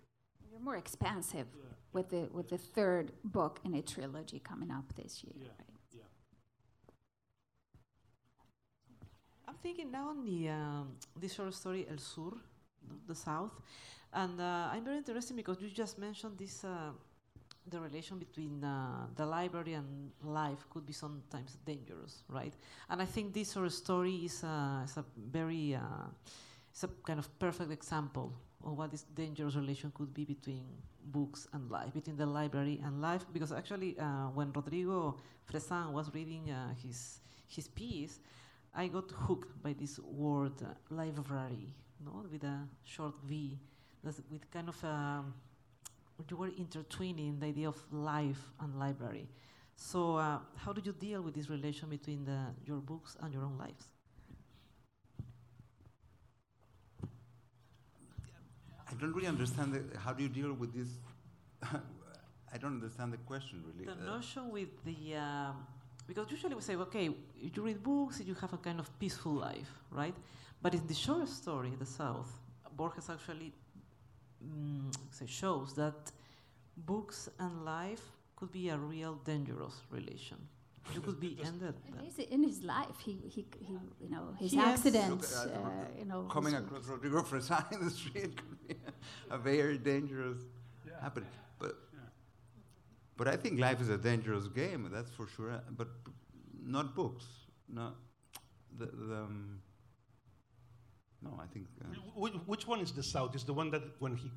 You're more expansive Yeah. with the with the third book in a trilogy coming up this year. Yeah. Right? Yeah. I'm thinking now on the um, this short story El Sur, no, the South, and uh, I'm very interested because you just mentioned this. Uh, the relation between uh, the library and life could be sometimes dangerous, right? And I think this short story is a, is a very, uh, it's a kind of perfect example of what this dangerous relation could be between books and life, between the library and life. Because actually, uh, when Rodrigo Fresán was reading uh, his his piece, I got hooked by this word uh, library, no, with a short V, that's with kind of um, you were intertwining the idea of life and library. So, uh, how do you deal with this relation between the, your books and your own lives? Don't really understand the, how do you deal with this. I don't understand the question really. The Uh, notion with the um, because usually we say, okay, you read books, you have a kind of peaceful life, right? But in the short story, The South, Borges actually mm, say, shows that books and life could be a real dangerous relation. You could be Just- ended. And In his life, he, he, he you know, his He has- accidents, Look, uh, uh, you know. coming across Rodrigo Fresán in the street could be a very dangerous Yeah. happening. But Yeah. but I think life is a dangerous game. That's for sure. But not books. No, the, the um, no. I think uh, Which, which one is the South? Is the one that when he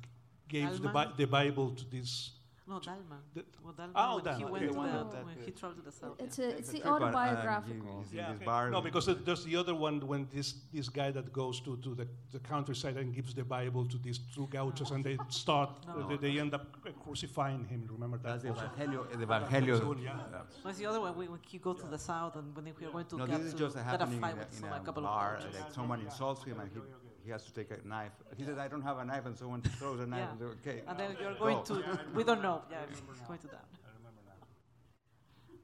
gave the, Bi- the Bible to this? No, Dalma. The- Well, Dahlmann Oh, when he went okay. to the, of when he traveled to the south. It's, yeah. a, it's the trip, but, uh, autobiographical. he- Yeah, okay. no, because there's the other one when this, this guy that goes to, to the, the countryside and gives the Bible to these two gauchos and they start, No. they, they end up crucifying him. Remember that? that's the? Evangelio. The Evangelio. soon, yeah. What's the other one? When when he go to the south and when we are going to No, get this is to just a get happening in fight a, with in a a couple bar. of gauchos. Like someone insults him and he, he has to take a knife. He says, "I don't have a knife," and someone throws a knife. Yeah. And okay. And then you're going Go. to, we don't know. Yeah, it's going to that.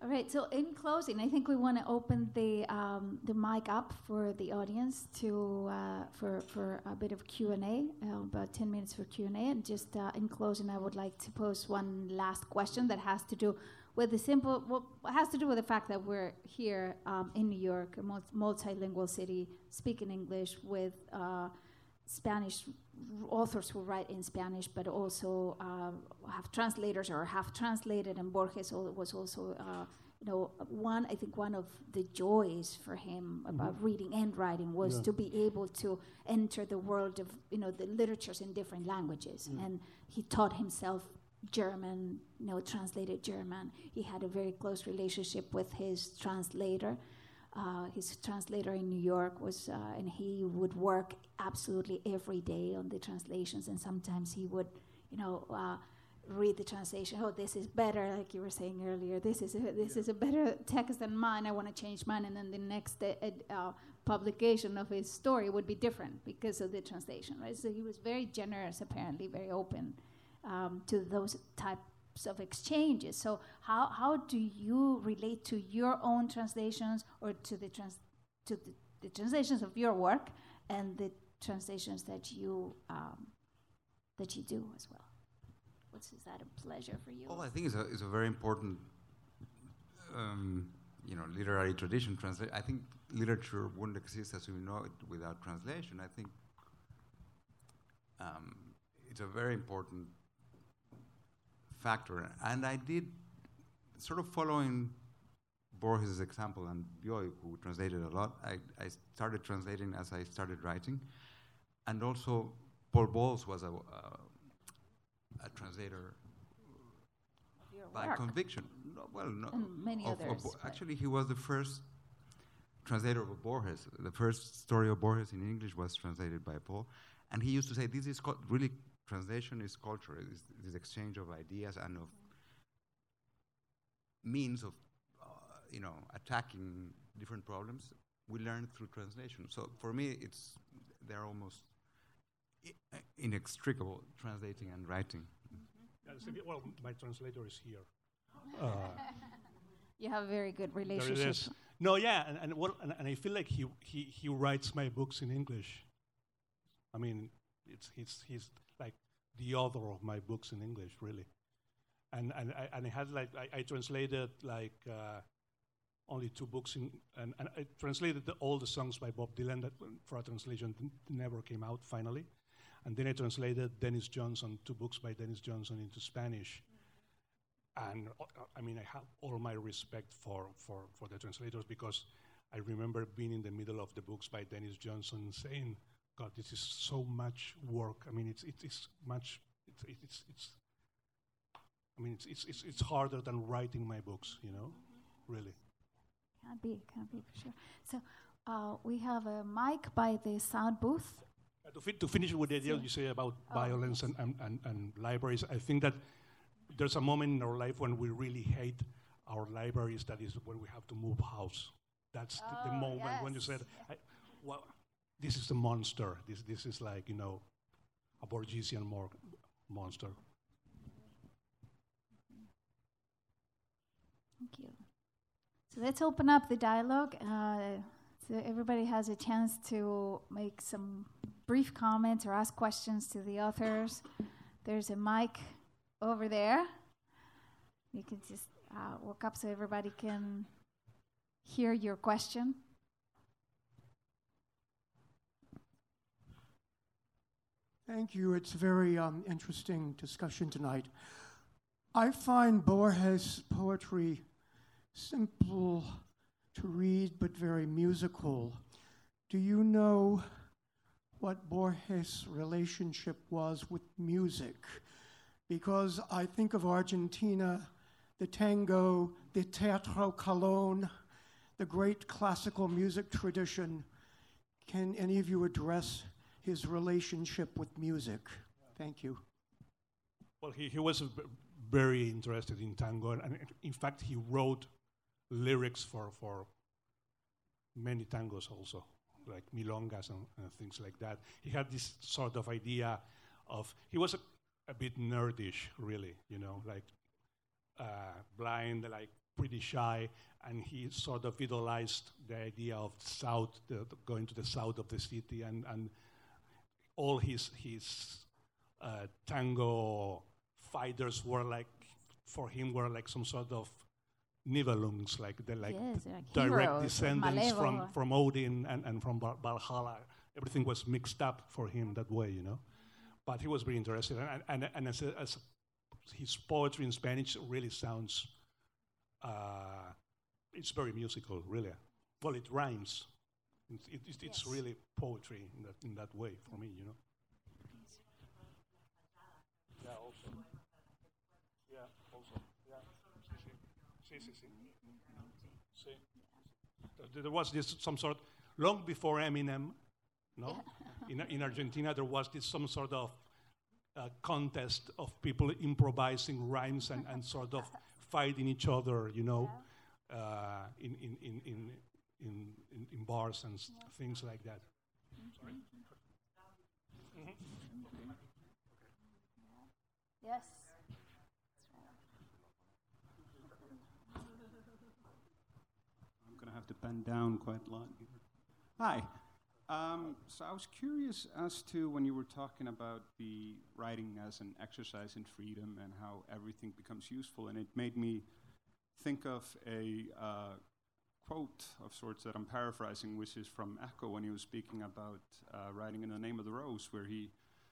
All right. So in closing, I think we want to open the um, the mic up for the audience to uh, for for a bit of Q and A. Uh, about ten minutes for Q and A. And just uh, in closing, I would like to pose one last question that has to do with the simple. Well, has to do with the fact that we're here um, in New York, a multilingual city, speaking English with. Uh, Spanish authors who write in Spanish, but also uh, have translators or have translated. And Borges was also, uh, you know, one. I think one of the joys for him about reading and writing was Yeah. to be able to enter the world of, you know, the literatures in different languages. And he taught himself German, you know, translated German. He had a very close relationship with his translator. Uh, his translator in New York was, uh, and he would work absolutely every day on the translations. And sometimes he would, you know, uh, read the translation. Oh, this is better, like you were saying earlier. This is a, this is a better text than mine. I want to change mine. And then the next uh, uh, publication of his story would be different because of the translation, right? So he was very generous, apparently, very open um, to those types of exchanges. So how, how do you relate to your own translations or to the trans to the, the translations of your work and the translations that you um, that you do as well? What's is that a pleasure for you? Well, I think it's a, it's a very important, um, you know, literary tradition. Transla- I think literature wouldn't exist as we know it without translation. I think um, it's a very important factor. And I did, sort of following Borges' example and Bioy, who translated a lot, I, I started translating as I started writing. And also, Paul Bowles was a, uh, a translator Your by work. conviction. No, well, no. And many of- of others, Bo- actually, he was the first translator of Borges. The first story of Borges in English was translated by Paul, and he used to say, "This is called really translation is culture, it's this exchange of ideas and of means of, uh, you know, attacking different problems. We learn through translation. So for me, it's they're almost inextricable, translating and writing. Yeah, so the- well, my translator is here. Uh, You have a very good there it relationship. No, yeah, and, and, what, and, and I feel like he, he, he writes my books in English. I mean, it's, he's, he's like the author of my books in English, really. And, and, I, and I had like, I, I translated like uh, only two books, in, and, and I translated the, all the songs by Bob Dylan that for a translation never came out finally. And then I translated Denis Johnson, two books by Denis Johnson into Spanish. And uh, I mean, I have all my respect for, for, for the translators because I remember being in the middle of the books by Denis Johnson saying, God, this is so much work. I mean, it's, it, it's much, it's, it's, it's, I mean, it's, it's, it's, it's harder than writing my books, you know, really. Can't be, can't be for sure. So uh, we have a mic by the sound booth. Uh, to, fi- to finish with the idea you say about Oh, violence and, and, and, and libraries, I think that there's a moment in our life when we really hate our libraries. That is when we have to move house. That's the, the Oh, moment when you yes. said, I, "Well, this is the monster. This this is like you know, a Borgesian mor- monster." Thank you. So let's open up the dialogue. Uh, so everybody has a chance to make some brief comments or ask questions to the authors. There's a mic over there. You can just uh, walk up so everybody can hear your question. Thank you. It's a very um, interesting discussion tonight. I find Borges' poetry simple to read but very musical. Do you know what Borges' relationship was with music? Because I think of Argentina, the tango, the Teatro Colón, the great classical music tradition. Can any of you address his relationship with music? Thank you. Well, he, he was very interested in tango, and, and in fact, he wrote lyrics for, for many tangos also, like milongas and, and things like that. He had this sort of idea of, he was a, a bit nerdish, really, you know, like uh, blind, like pretty shy, and he sort of idolized the idea of south, the, the going to the south of the city, and, and all his his uh, tango fighters were like, for him, were like some sort of Nibelungs, like they're like yes, like direct heroes, descendants from, from Odin and, and from Val- Valhalla. Everything was mixed up for him that way, you know. But he was very interested, and, and, and as, a, as his poetry in Spanish really sounds, uh, it's very musical, really. Well, it rhymes. It's, it, it's, it's Yes. really poetry in that, in that way for me, you know. Yeah, also. Yeah, also. Yeah. Sí, sí, sí. Sí. There- There was this some sort long before Eminem, no? in, in Argentina, there was this some sort of uh, contest of people improvising rhymes and, and sort of fighting each other, you know, uh, in, in, in, in, in, in, in bars and s- things like that. Sorry. Yes. I'm going to have to bend down quite a lot here. Hi. Um, so I was curious as to when you were talking about the writing as an exercise in freedom and how everything becomes useful, and it made me think of a uh, quote of sorts that I'm paraphrasing, which is from Eco when he was speaking about uh, writing in the name of the rose, where he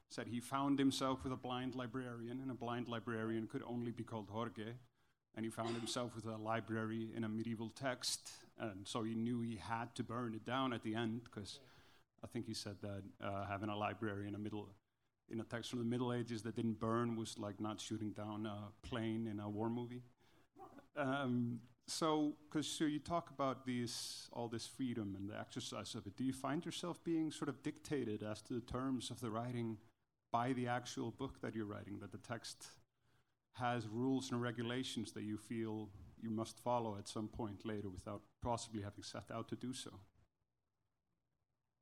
said he found himself with a blind librarian, and a blind librarian could only be called Jorge, and he found himself with a library in a medieval text, and so he knew he had to burn it down at the end because I think he said that uh, having a library in a middle in a text from the Middle Ages that didn't burn was like not shooting down a plane in a war movie. Um, so, because so you talk about these all this freedom and the exercise of it, do you find yourself being sort of dictated as to the terms of the writing by the actual book that you're writing, that the text has rules and regulations that you feel you must follow at some point later without possibly having set out to do so?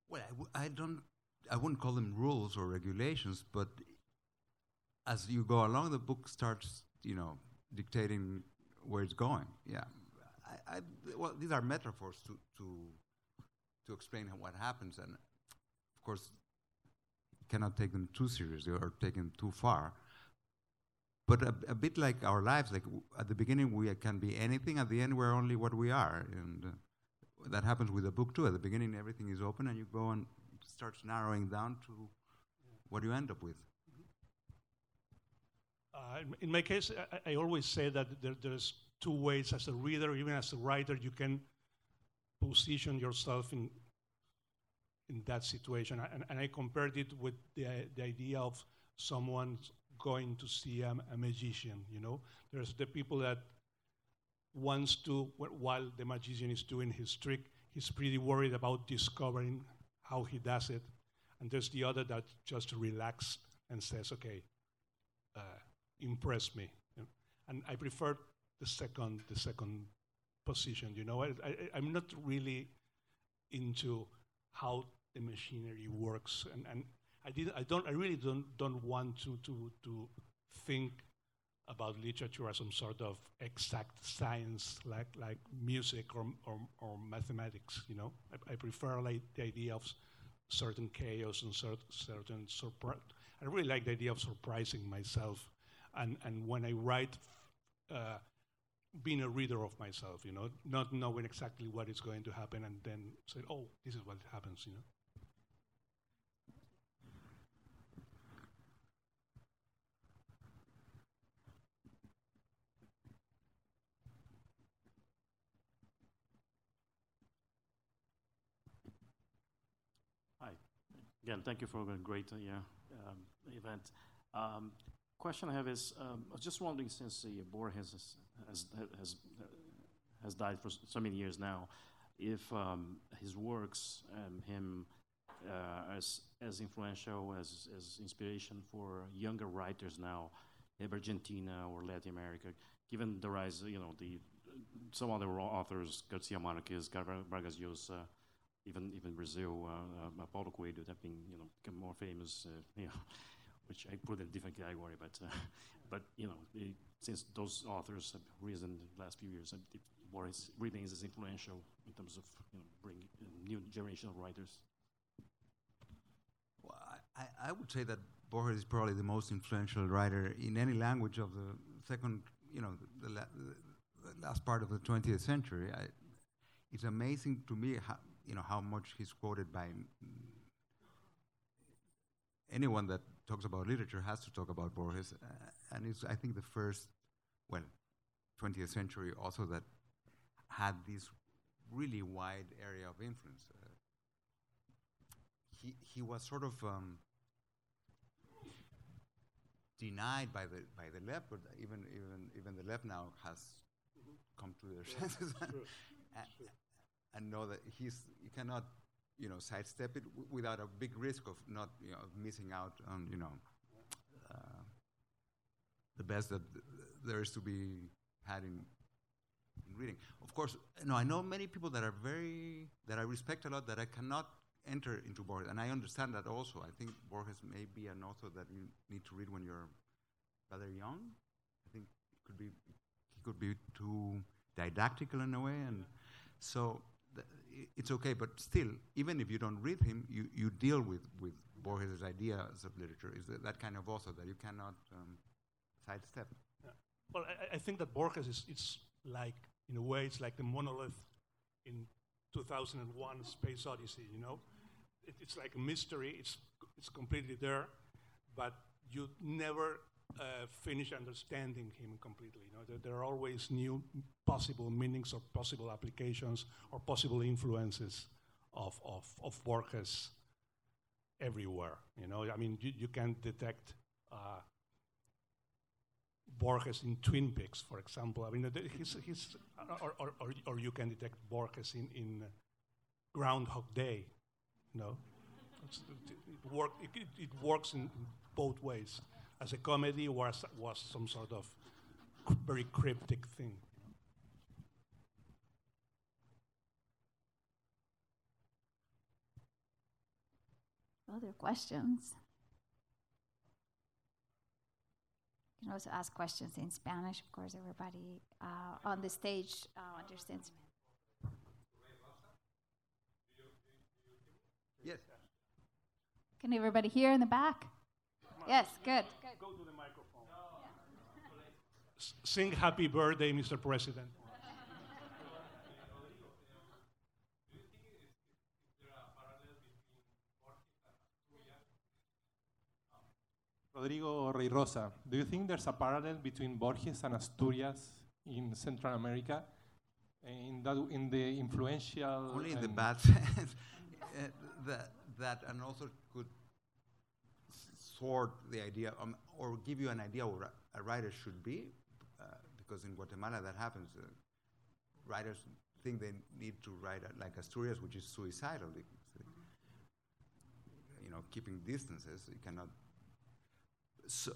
Well, I w- I don't, I wouldn't call them rules or regulations, but as you go along, the book starts, you know, dictating where it's going. Yeah, I, I, well, these are metaphors to to to explain what happens, and of course, cannot take them too seriously or take them too far. But a, a bit like our lives, like w- at the beginning we can be anything, at the end we're only what we are, and. Uh, that happens with a book too. At the beginning, everything is open, and you go and starts narrowing down to what you end up with. Uh, in- my case, I, I always say that there, there's two ways as a reader, even as a writer, you can position yourself in in that situation. And, and I compared it with the, the idea of someone going to see a, a magician. You know, there's the people that wants to, while the magician is doing his trick, he's pretty worried about discovering how he does it. And there's the other that just relax and says, okay, uh, impress me. And I prefer the second, the second position. You know, I, I, I'm not really into how the machinery works, and, and I did I don't I really don't don't want to to to think about literature as some sort of exact science like like music or or, or mathematics. You know, I, I prefer like the idea of certain chaos and cert- certain surprise. I really like the idea of surprising myself, and and when I write. Uh, being a reader of myself, you know, not knowing exactly what is going to happen, and then say, "Oh, this is what happens," you know. Hi. Again, thank you for a great uh, yeah, um, event. Um, question I have is, um, I was just wondering, since uh, Borges has, has, has, has died for so many years now, if um, his works and him uh, as, as influential, as, as inspiration for younger writers now, in Argentina or Latin America, given the rise, you know, the some other authors, Garcia Marquez, Vargas Llosa, even even Brazil, uh, uh, Paulo Coelho have been you know become more famous, uh, which I put in a different category. But uh, but you know since those authors have risen the last few years, the Borges remains as influential in terms of you know bringing new generation of writers. Well, I, I- would say that Borges is probably the most influential writer in any language of the second, you know, the, la- the last part of the 20th century. I, it's amazing to me how, you know, how much he's quoted by anyone that talks about literature has to talk about Borges, and it's I think the first, well, 20th century also that had this really wide area of influence. Uh, he he was sort of um, denied by the by the left, but even even even the left now has come to their senses and, and, and know that he's you cannot you know sidestep it w- without a big risk of not you know missing out on you know uh, the best that th- there is to be had in in reading. Of course, no, I know many people that are very that I respect a lot that I cannot enter into Borges, and I understand that also. I think Borges may be an author that you need to read when you're rather young. I think it could be he could be too didactical in a way, and so it's okay. But still, even if you don't read him, you, you deal with with Borges' ideas of literature. Is that, that kind of author that you cannot um, sidestep. Well, I, I think that Borges is it's like, in a way, it's like the monolith in 2001: Space Odyssey. You know, it, it's like a mystery. It's it's completely there, but you never uh, finish understanding him completely. You know, there, there are always new possible meanings or possible applications or possible influences of of, of Borges everywhere. You know, I mean, you, you can detect. Uh, Borges in Twin Peaks, for example. I mean, he's, he's, or, or, or, or you can detect Borges in, in Groundhog Day, you know, it, work, it, it, it, works in both ways, as a comedy or as was some sort of very cryptic thing. Other questions? You can also ask questions in Spanish. Of course, everybody uh, on the stage uh, understands. Yes. Can everybody hear in the back? Yes, good. good. Go to the microphone. Sing happy birthday, Mr. President. Rodrigo Rey Rosa, do you think there's a parallel between Borges and Asturias in Central America? In, that, in the influential. Only in the bad sense. uh, that, that an author could sort the idea um, or give you an idea what a writer should be, uh, because in Guatemala that happens. Uh, writers think they need to write like Asturias, which is suicidal. You know, keeping distances, you cannot so,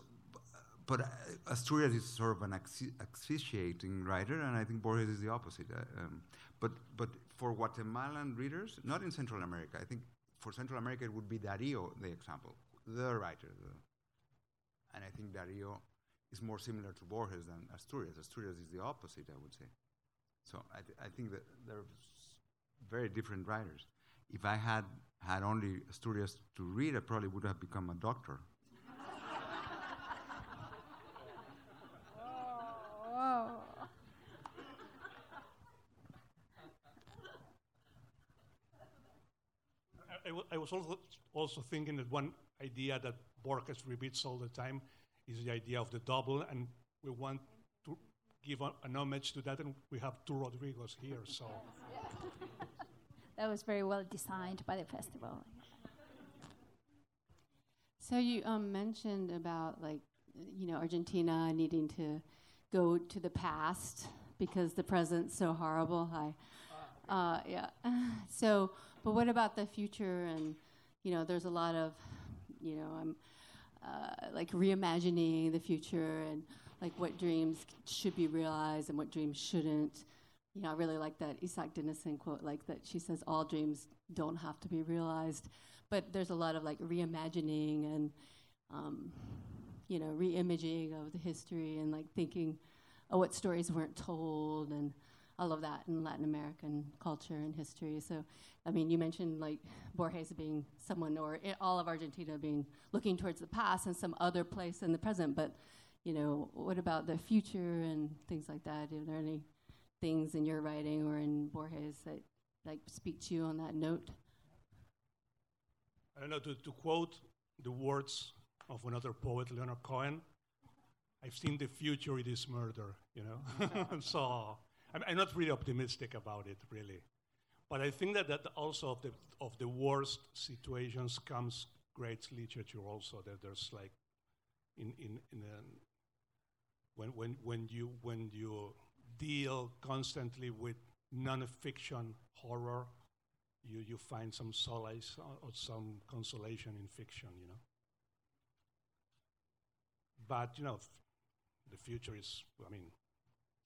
but uh, Asturias is sort of an asphyxiating writer, and I think Borges is the opposite. Uh, um, but, but for Guatemalan readers, not in Central America, I think for Central America it would be Dario, the example, the writer. The, and I think Dario is more similar to Borges than Asturias. Asturias is the opposite, I would say. So I, th- I think that they're very different writers. If I had had only Asturias to read, I probably would have become a doctor. I was also, also thinking that one idea that Borges repeats all the time is the idea of the double, and we want to give a, an homage to that, and we have two Rodrigos here, so. that was very well designed by the festival. So you um, mentioned about like, you know, Argentina needing to go to the past because the present's so horrible. I, uh, yeah. so but what about the future? And you know, there's a lot of, you know, I'm uh, like reimagining the future and like what dreams should be realized and what dreams shouldn't. You know, I really like that Isak Dinesen quote, like that she says all dreams don't have to be realized, but there's a lot of like reimagining and, um, you know, reimaging of the history and like thinking, oh, what stories weren't told and all of that in Latin American culture and history. So, I mean, you mentioned like Borges being someone, or all of Argentina being looking towards the past and some other place in the present. But, you know, what about the future and things like that? Are there any things in your writing or in Borges that like speak to you on that note? I don't know to, to quote the words of another poet, Leonard Cohen. I've seen the future, it is murder, you know? so I'm, not really optimistic about it, really. But I think that, that also of the, of the worst situations comes great literature also, that there's like, in, in, in a, when, when, when, you, when you deal constantly with non-fiction horror, you, you find some solace or some consolation in fiction, you know. But, you know, the future is, I mean,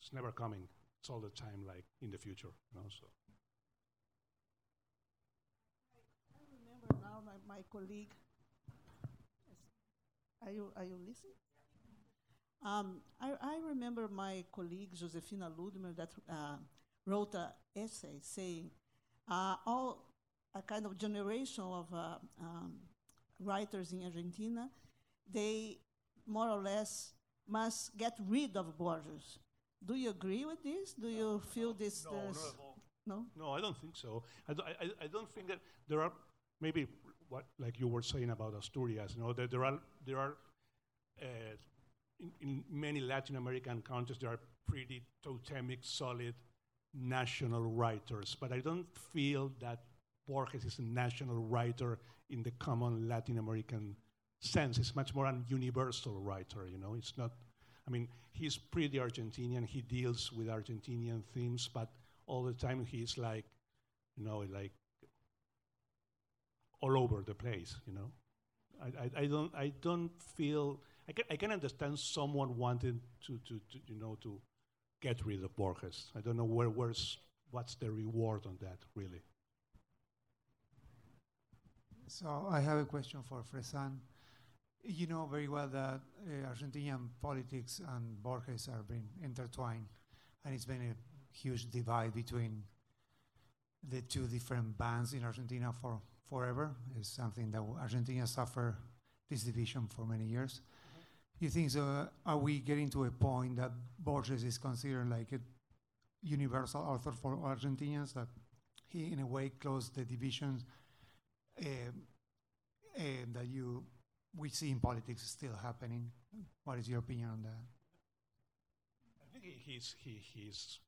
it's never coming it's all the time like in the future, you know, so. I remember now my, my colleague. Are you, are you listening? Um, I, I remember my colleague Josefina Ludmer that uh, wrote an essay saying uh, all a kind of generation of uh, um, writers in Argentina, they more or less must get rid of Borges do you agree with this? Do you feel this? No, this not at all. No? No, I don't think so. I, I, I don't think that there are maybe what like you were saying about Asturias. You know that there are there are uh, in, in many Latin American countries there are pretty totemic, solid national writers, but I don't feel that Borges is a national writer in the common Latin American sense. It's much more a universal writer. You know, it's not I mean, he's pretty Argentinian. He deals with Argentinian themes, but all the time he's like, you know, like all over the place, you know. I, I, I don't I don't feel I can, I can understand someone wanting to, to, to you know to get rid of Borges. I don't know where where's what's the reward on that really. So I have a question for Fresán. You know very well that uh, Argentinian politics and Borges are being intertwined, and it's been a huge divide between the two different bands in Argentina for forever. It's something that Argentina suffered this division for many years. You think so? Are we getting to a point that Borges is considered like a universal author for Argentinians that he, in a way, closed the divisions uh, uh, that you we see in politics still happening? What is your opinion on that? I think he's he, he's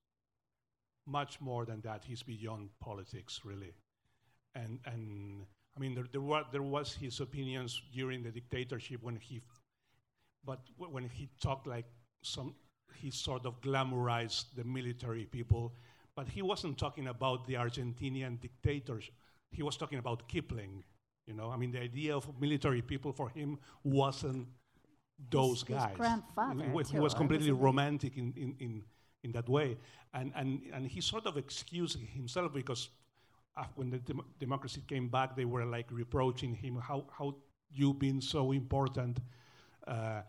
much more than that. He's beyond politics, really, and and I mean there there was there was his opinions during the dictatorship when he, but when he talked like some, he sort of glamorized the military people, but he wasn't talking about the Argentinian dictators. He was talking about Kipling. You know, I mean, the idea of military people for him wasn't those his guys. grandfather, He, wa- he was completely romantic in, in, in, in that way. And, and, and he sort of excused himself because when the dem- democracy came back, they were like reproaching him, how, how you been so important, uh,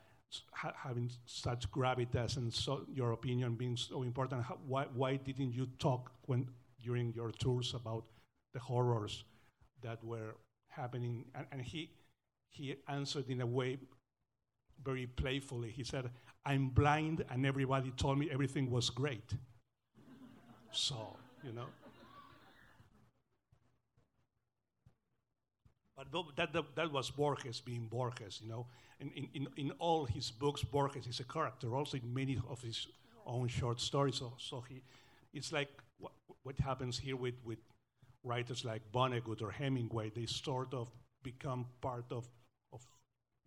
ha- having such gravitas and so your opinion being so important. How, why, why didn't you talk when, during your tours about the horrors that were happening? And, and he, he answered in a way very playfully. He said, I'm blind, and everybody told me everything was great. so, you know. But that, that, that was Borges being Borges, you know. In, in, in, in all his books, Borges is a character, also in many of his own short stories. So, so he, it's like what, what happens here with, with writers like Vonnegut or Hemingway. They sort of become part of, of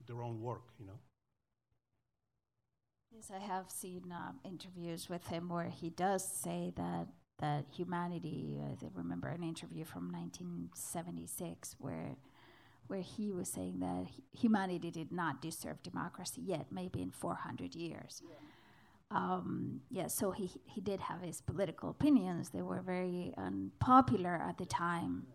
their own work, you know. Yes, I have seen uh, interviews with him where he does say that that humanity. I remember an interview from 1976 where where he was saying that humanity did not deserve democracy yet, maybe in 400 years. Um, yeah, so he he did have his political opinions. They were very unpopular at the time,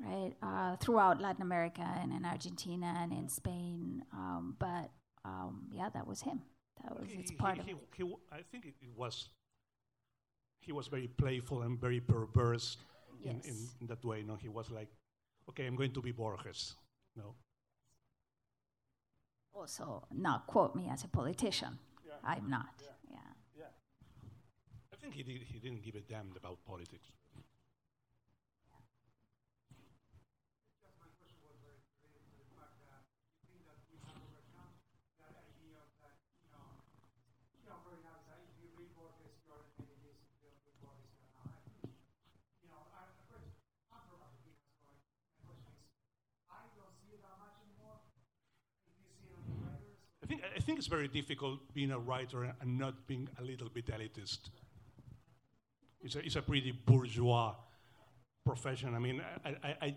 right? Uh, throughout Latin America and in Argentina and in Spain. Um, but um, yeah, that was him. That was it's part he- of he- it. he I think it, it was. He was very playful and very perverse in, in, in that way. No, he was like, "Okay, I'm going to be Borges." No, Also, not quote me as a politician. I'm not. Yeah. I think he did, he didn't give a damn about politics. I think I think it's very difficult being a writer and not being a little bit elitist. It's a, it's a pretty bourgeois profession. I mean, I, I, I,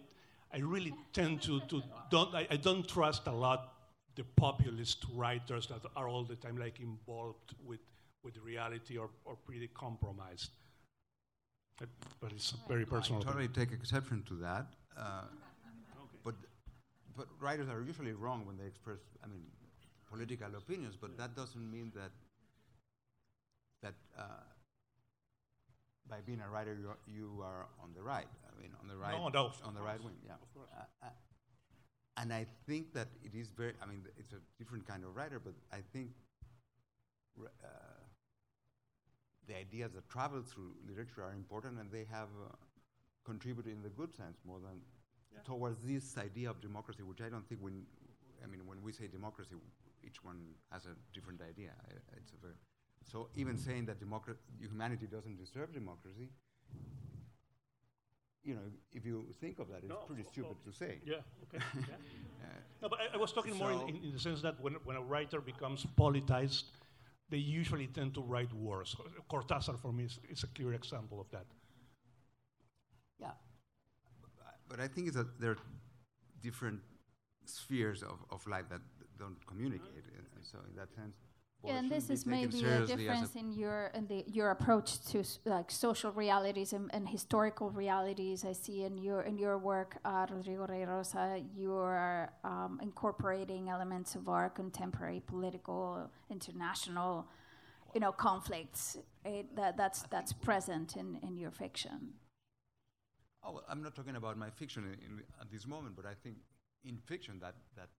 I really tend to, to don't I, I don't trust a lot the populist writers that are all the time like involved with, with reality or, or pretty compromised. But, but it's very personal. I totally take exception to that. Uh, but, but writers are usually wrong when they express, I mean, political opinions, but that doesn't mean that, that uh, by being a writer you are, you are on the right. I mean, on the right, No, no, on the right wing, yeah. of course. Uh, uh, and I think that it is very, I mean, it's a different kind of writer, but I think uh, the ideas that travel through literature are important and they have uh, contributed in the good sense more than towards this idea of democracy, which I don't think when, I mean, when we say democracy, each one has a different idea. It's a very, so even saying that democra- humanity doesn't deserve democracy, you know, if you think of that, it's No, pretty stupid of- to say. Yeah, okay. yeah. Uh, No, but I, I was talking more in, in, in the sense that when, when a writer becomes politicized, they usually tend to write worse. Cortázar, for me, is, is a clear example of that. Yeah. but I think it's that there are different spheres of, of life that don't communicate. And so in that sense, Yeah, and this is maybe a seriously as difference in your in the your approach to s- like social realities and, and historical realities. I see in your in your work, uh, Rodrigo Rey Rosa, you are um, incorporating elements of our contemporary political, international, you know, conflicts. It, that that's that's present in, in your fiction. Oh, well, I'm not talking about my fiction in, in, at this moment, but I think in fiction that, that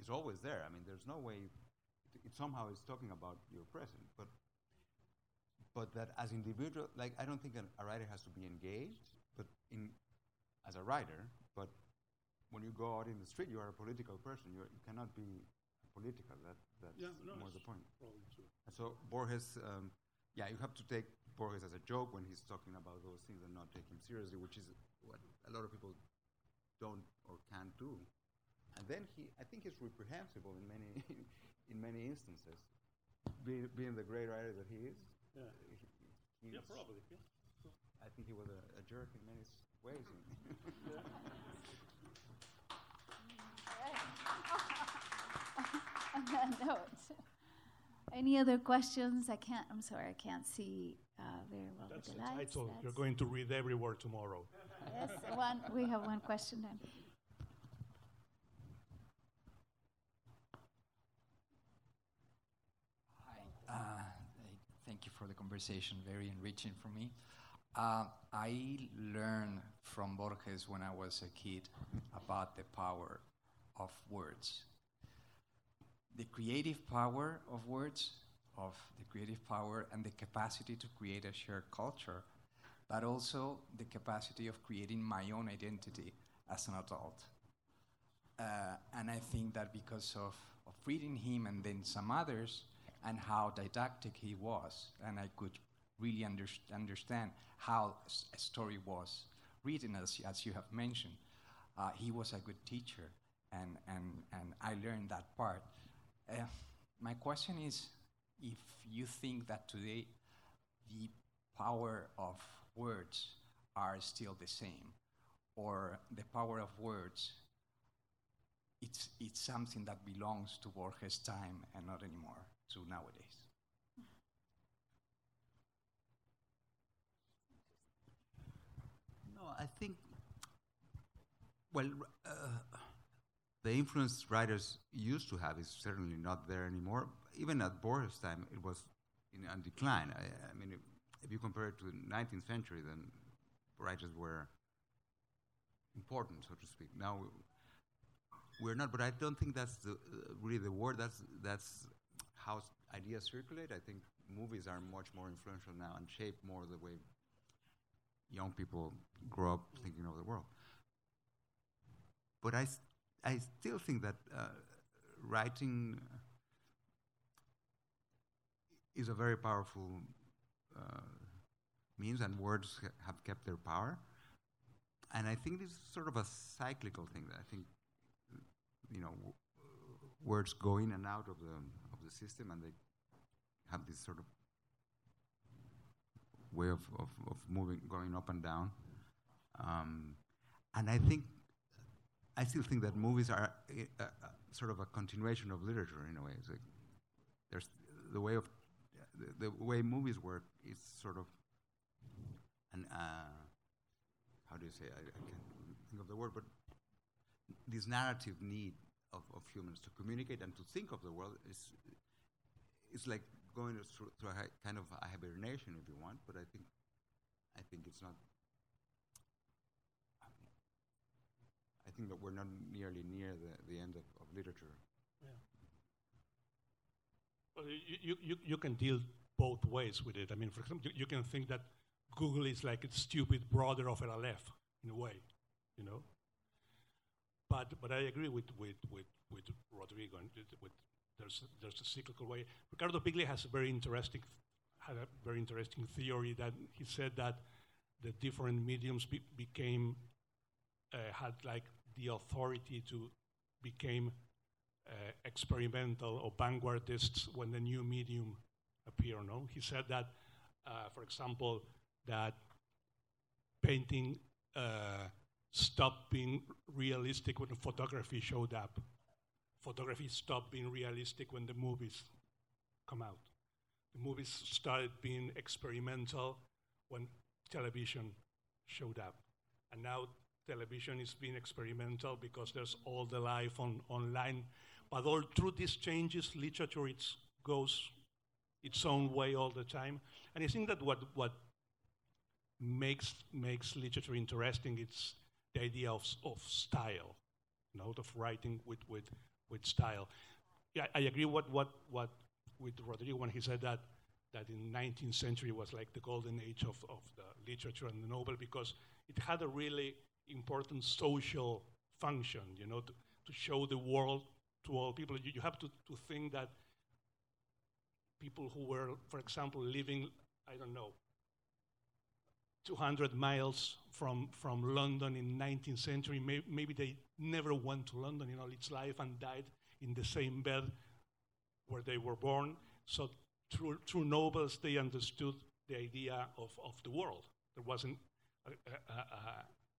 is always there. I mean, there's no way it, it somehow is talking about your present, but but that as individual, like I don't think a writer has to be engaged, but in as a writer, but when you go out in the street, you are a political person. You're, you cannot be political. That that's Yeah, no, more the point. And so Borges, um, yeah, you have to take Borges as a joke when he's talking about those things and not take him seriously, which is what a lot of people don't or can't do. And then he, I think he's reprehensible in many, in many instances, being, being the great writer that he is. Yeah. he- Yeah, probably. Yeah. I think he was a, a jerk in many ways. On that note, any other questions? I can't. I'm sorry, I can't see uh, very well That's with the the lights. title. You're going to read every word tomorrow. Yes, one. We have one question then. Uh, thank you for the conversation, very enriching for me. Uh, I learned from Borges when I was a kid about the power of words. The creative power of words, of the creative power and the capacity to create a shared culture, but also the capacity of creating my own identity as an adult. Uh, and I think that because of, of reading him and then some others, and how didactic he was, and I could really underst- understand how a story was written, as, as you have mentioned. Uh, he was a good teacher, and, and, and I learned that part. Uh, my question is if you think that today the power of words are still the same, or the power of words it's, it's something that belongs to Borges' time and not anymore to nowadays. No, I think, well, uh, the influence writers used to have is certainly not there anymore. Even at Borges' time, it was in on decline. I, I mean, if, if you compare it to the 19th century, then writers were important, so to speak. Now we're not, but I don't think that's the, uh, really the word. That's that's how ideas circulate. I think movies are much more influential now and shape more the way young people grow up thinking of the world. But I, I still think that uh, writing is a very powerful uh, means, and words ha- have kept their power. And I think this is sort of a cyclical thing. That I think, you know, w- words go in and out of the the system, and they have this sort of way of, of, of moving, going up and down. Um, and I think, I still think that movies are i- a, a, sort of a continuation of literature in a way. Like there's the way of the, the way movies work is sort of an uh, how do you say? I, I can't think of the word, but this narrative need of, of humans to communicate and to think of the world is it's like going through, through a kind of a hibernation, if you want. But I think I think it's not. I think that we're not nearly near the, the end of, of literature. Well, you, you, you, you can deal both ways with it. I mean, for example, you, you can think that Google is like a stupid brother of El Aleph in a way, you know. But but I agree with with with, with Rodrigo and with, there's there's a cyclical way. Ricardo Piglia has a very interesting had a very interesting theory that he said that the different mediums be, became uh, had like the authority to became uh, experimental or vanguardists when the new medium appeared. No, he said that, uh, for example, that painting uh, stopped being realistic when the photography showed up. Photography stopped being realistic when the movies come out. The movies started being experimental when television showed up. And now television is being experimental because there's all the life on online. But all through these changes, literature it's, goes its own way all the time. And I think that what, what makes, makes literature interesting is the idea of, of style, you know, of writing with, with, with style. Yeah, I agree what, what, what with Rodrigo when he said that, that in 19th century was like the golden age of, of the literature and the novel because it had a really important social function, you know, to, to show the world to all people. You, you have to, to think that people who were, for example, living, I don't know, 200 miles from, from London in 19th century, may, maybe they never went to London in all its life and died in the same bed where they were born. So through, through novels, they understood the idea of, of the world. There wasn't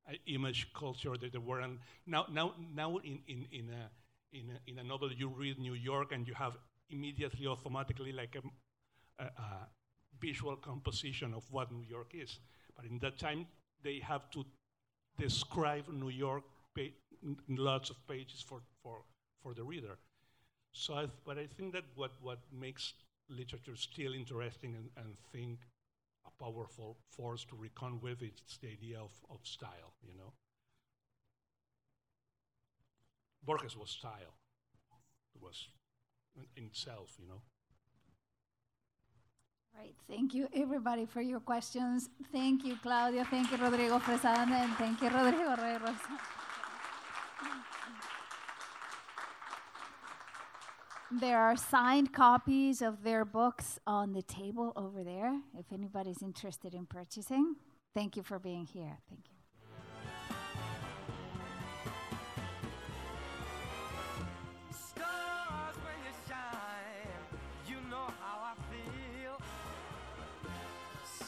an image culture that there weren't. Now, now, now in, in, in, a, in, a, in a novel, you read New York and you have immediately, automatically, like a, a, a visual composition of what New York is. But in that time, they have to describe New York in lots of pages for, for, for the reader. So, I but I think that what, what makes literature still interesting and, and think a powerful force to reckon with is the idea of, of style, you know. Borges was style. It was in itself, you know. Right. Thank you, everybody, for your questions. Thank you, Claudia. Thank you, Rodrigo Fresán, and thank you, Rodrigo Reyes. There are signed copies of their books on the table over there if anybody's interested in purchasing. Thank you for being here. Thank you.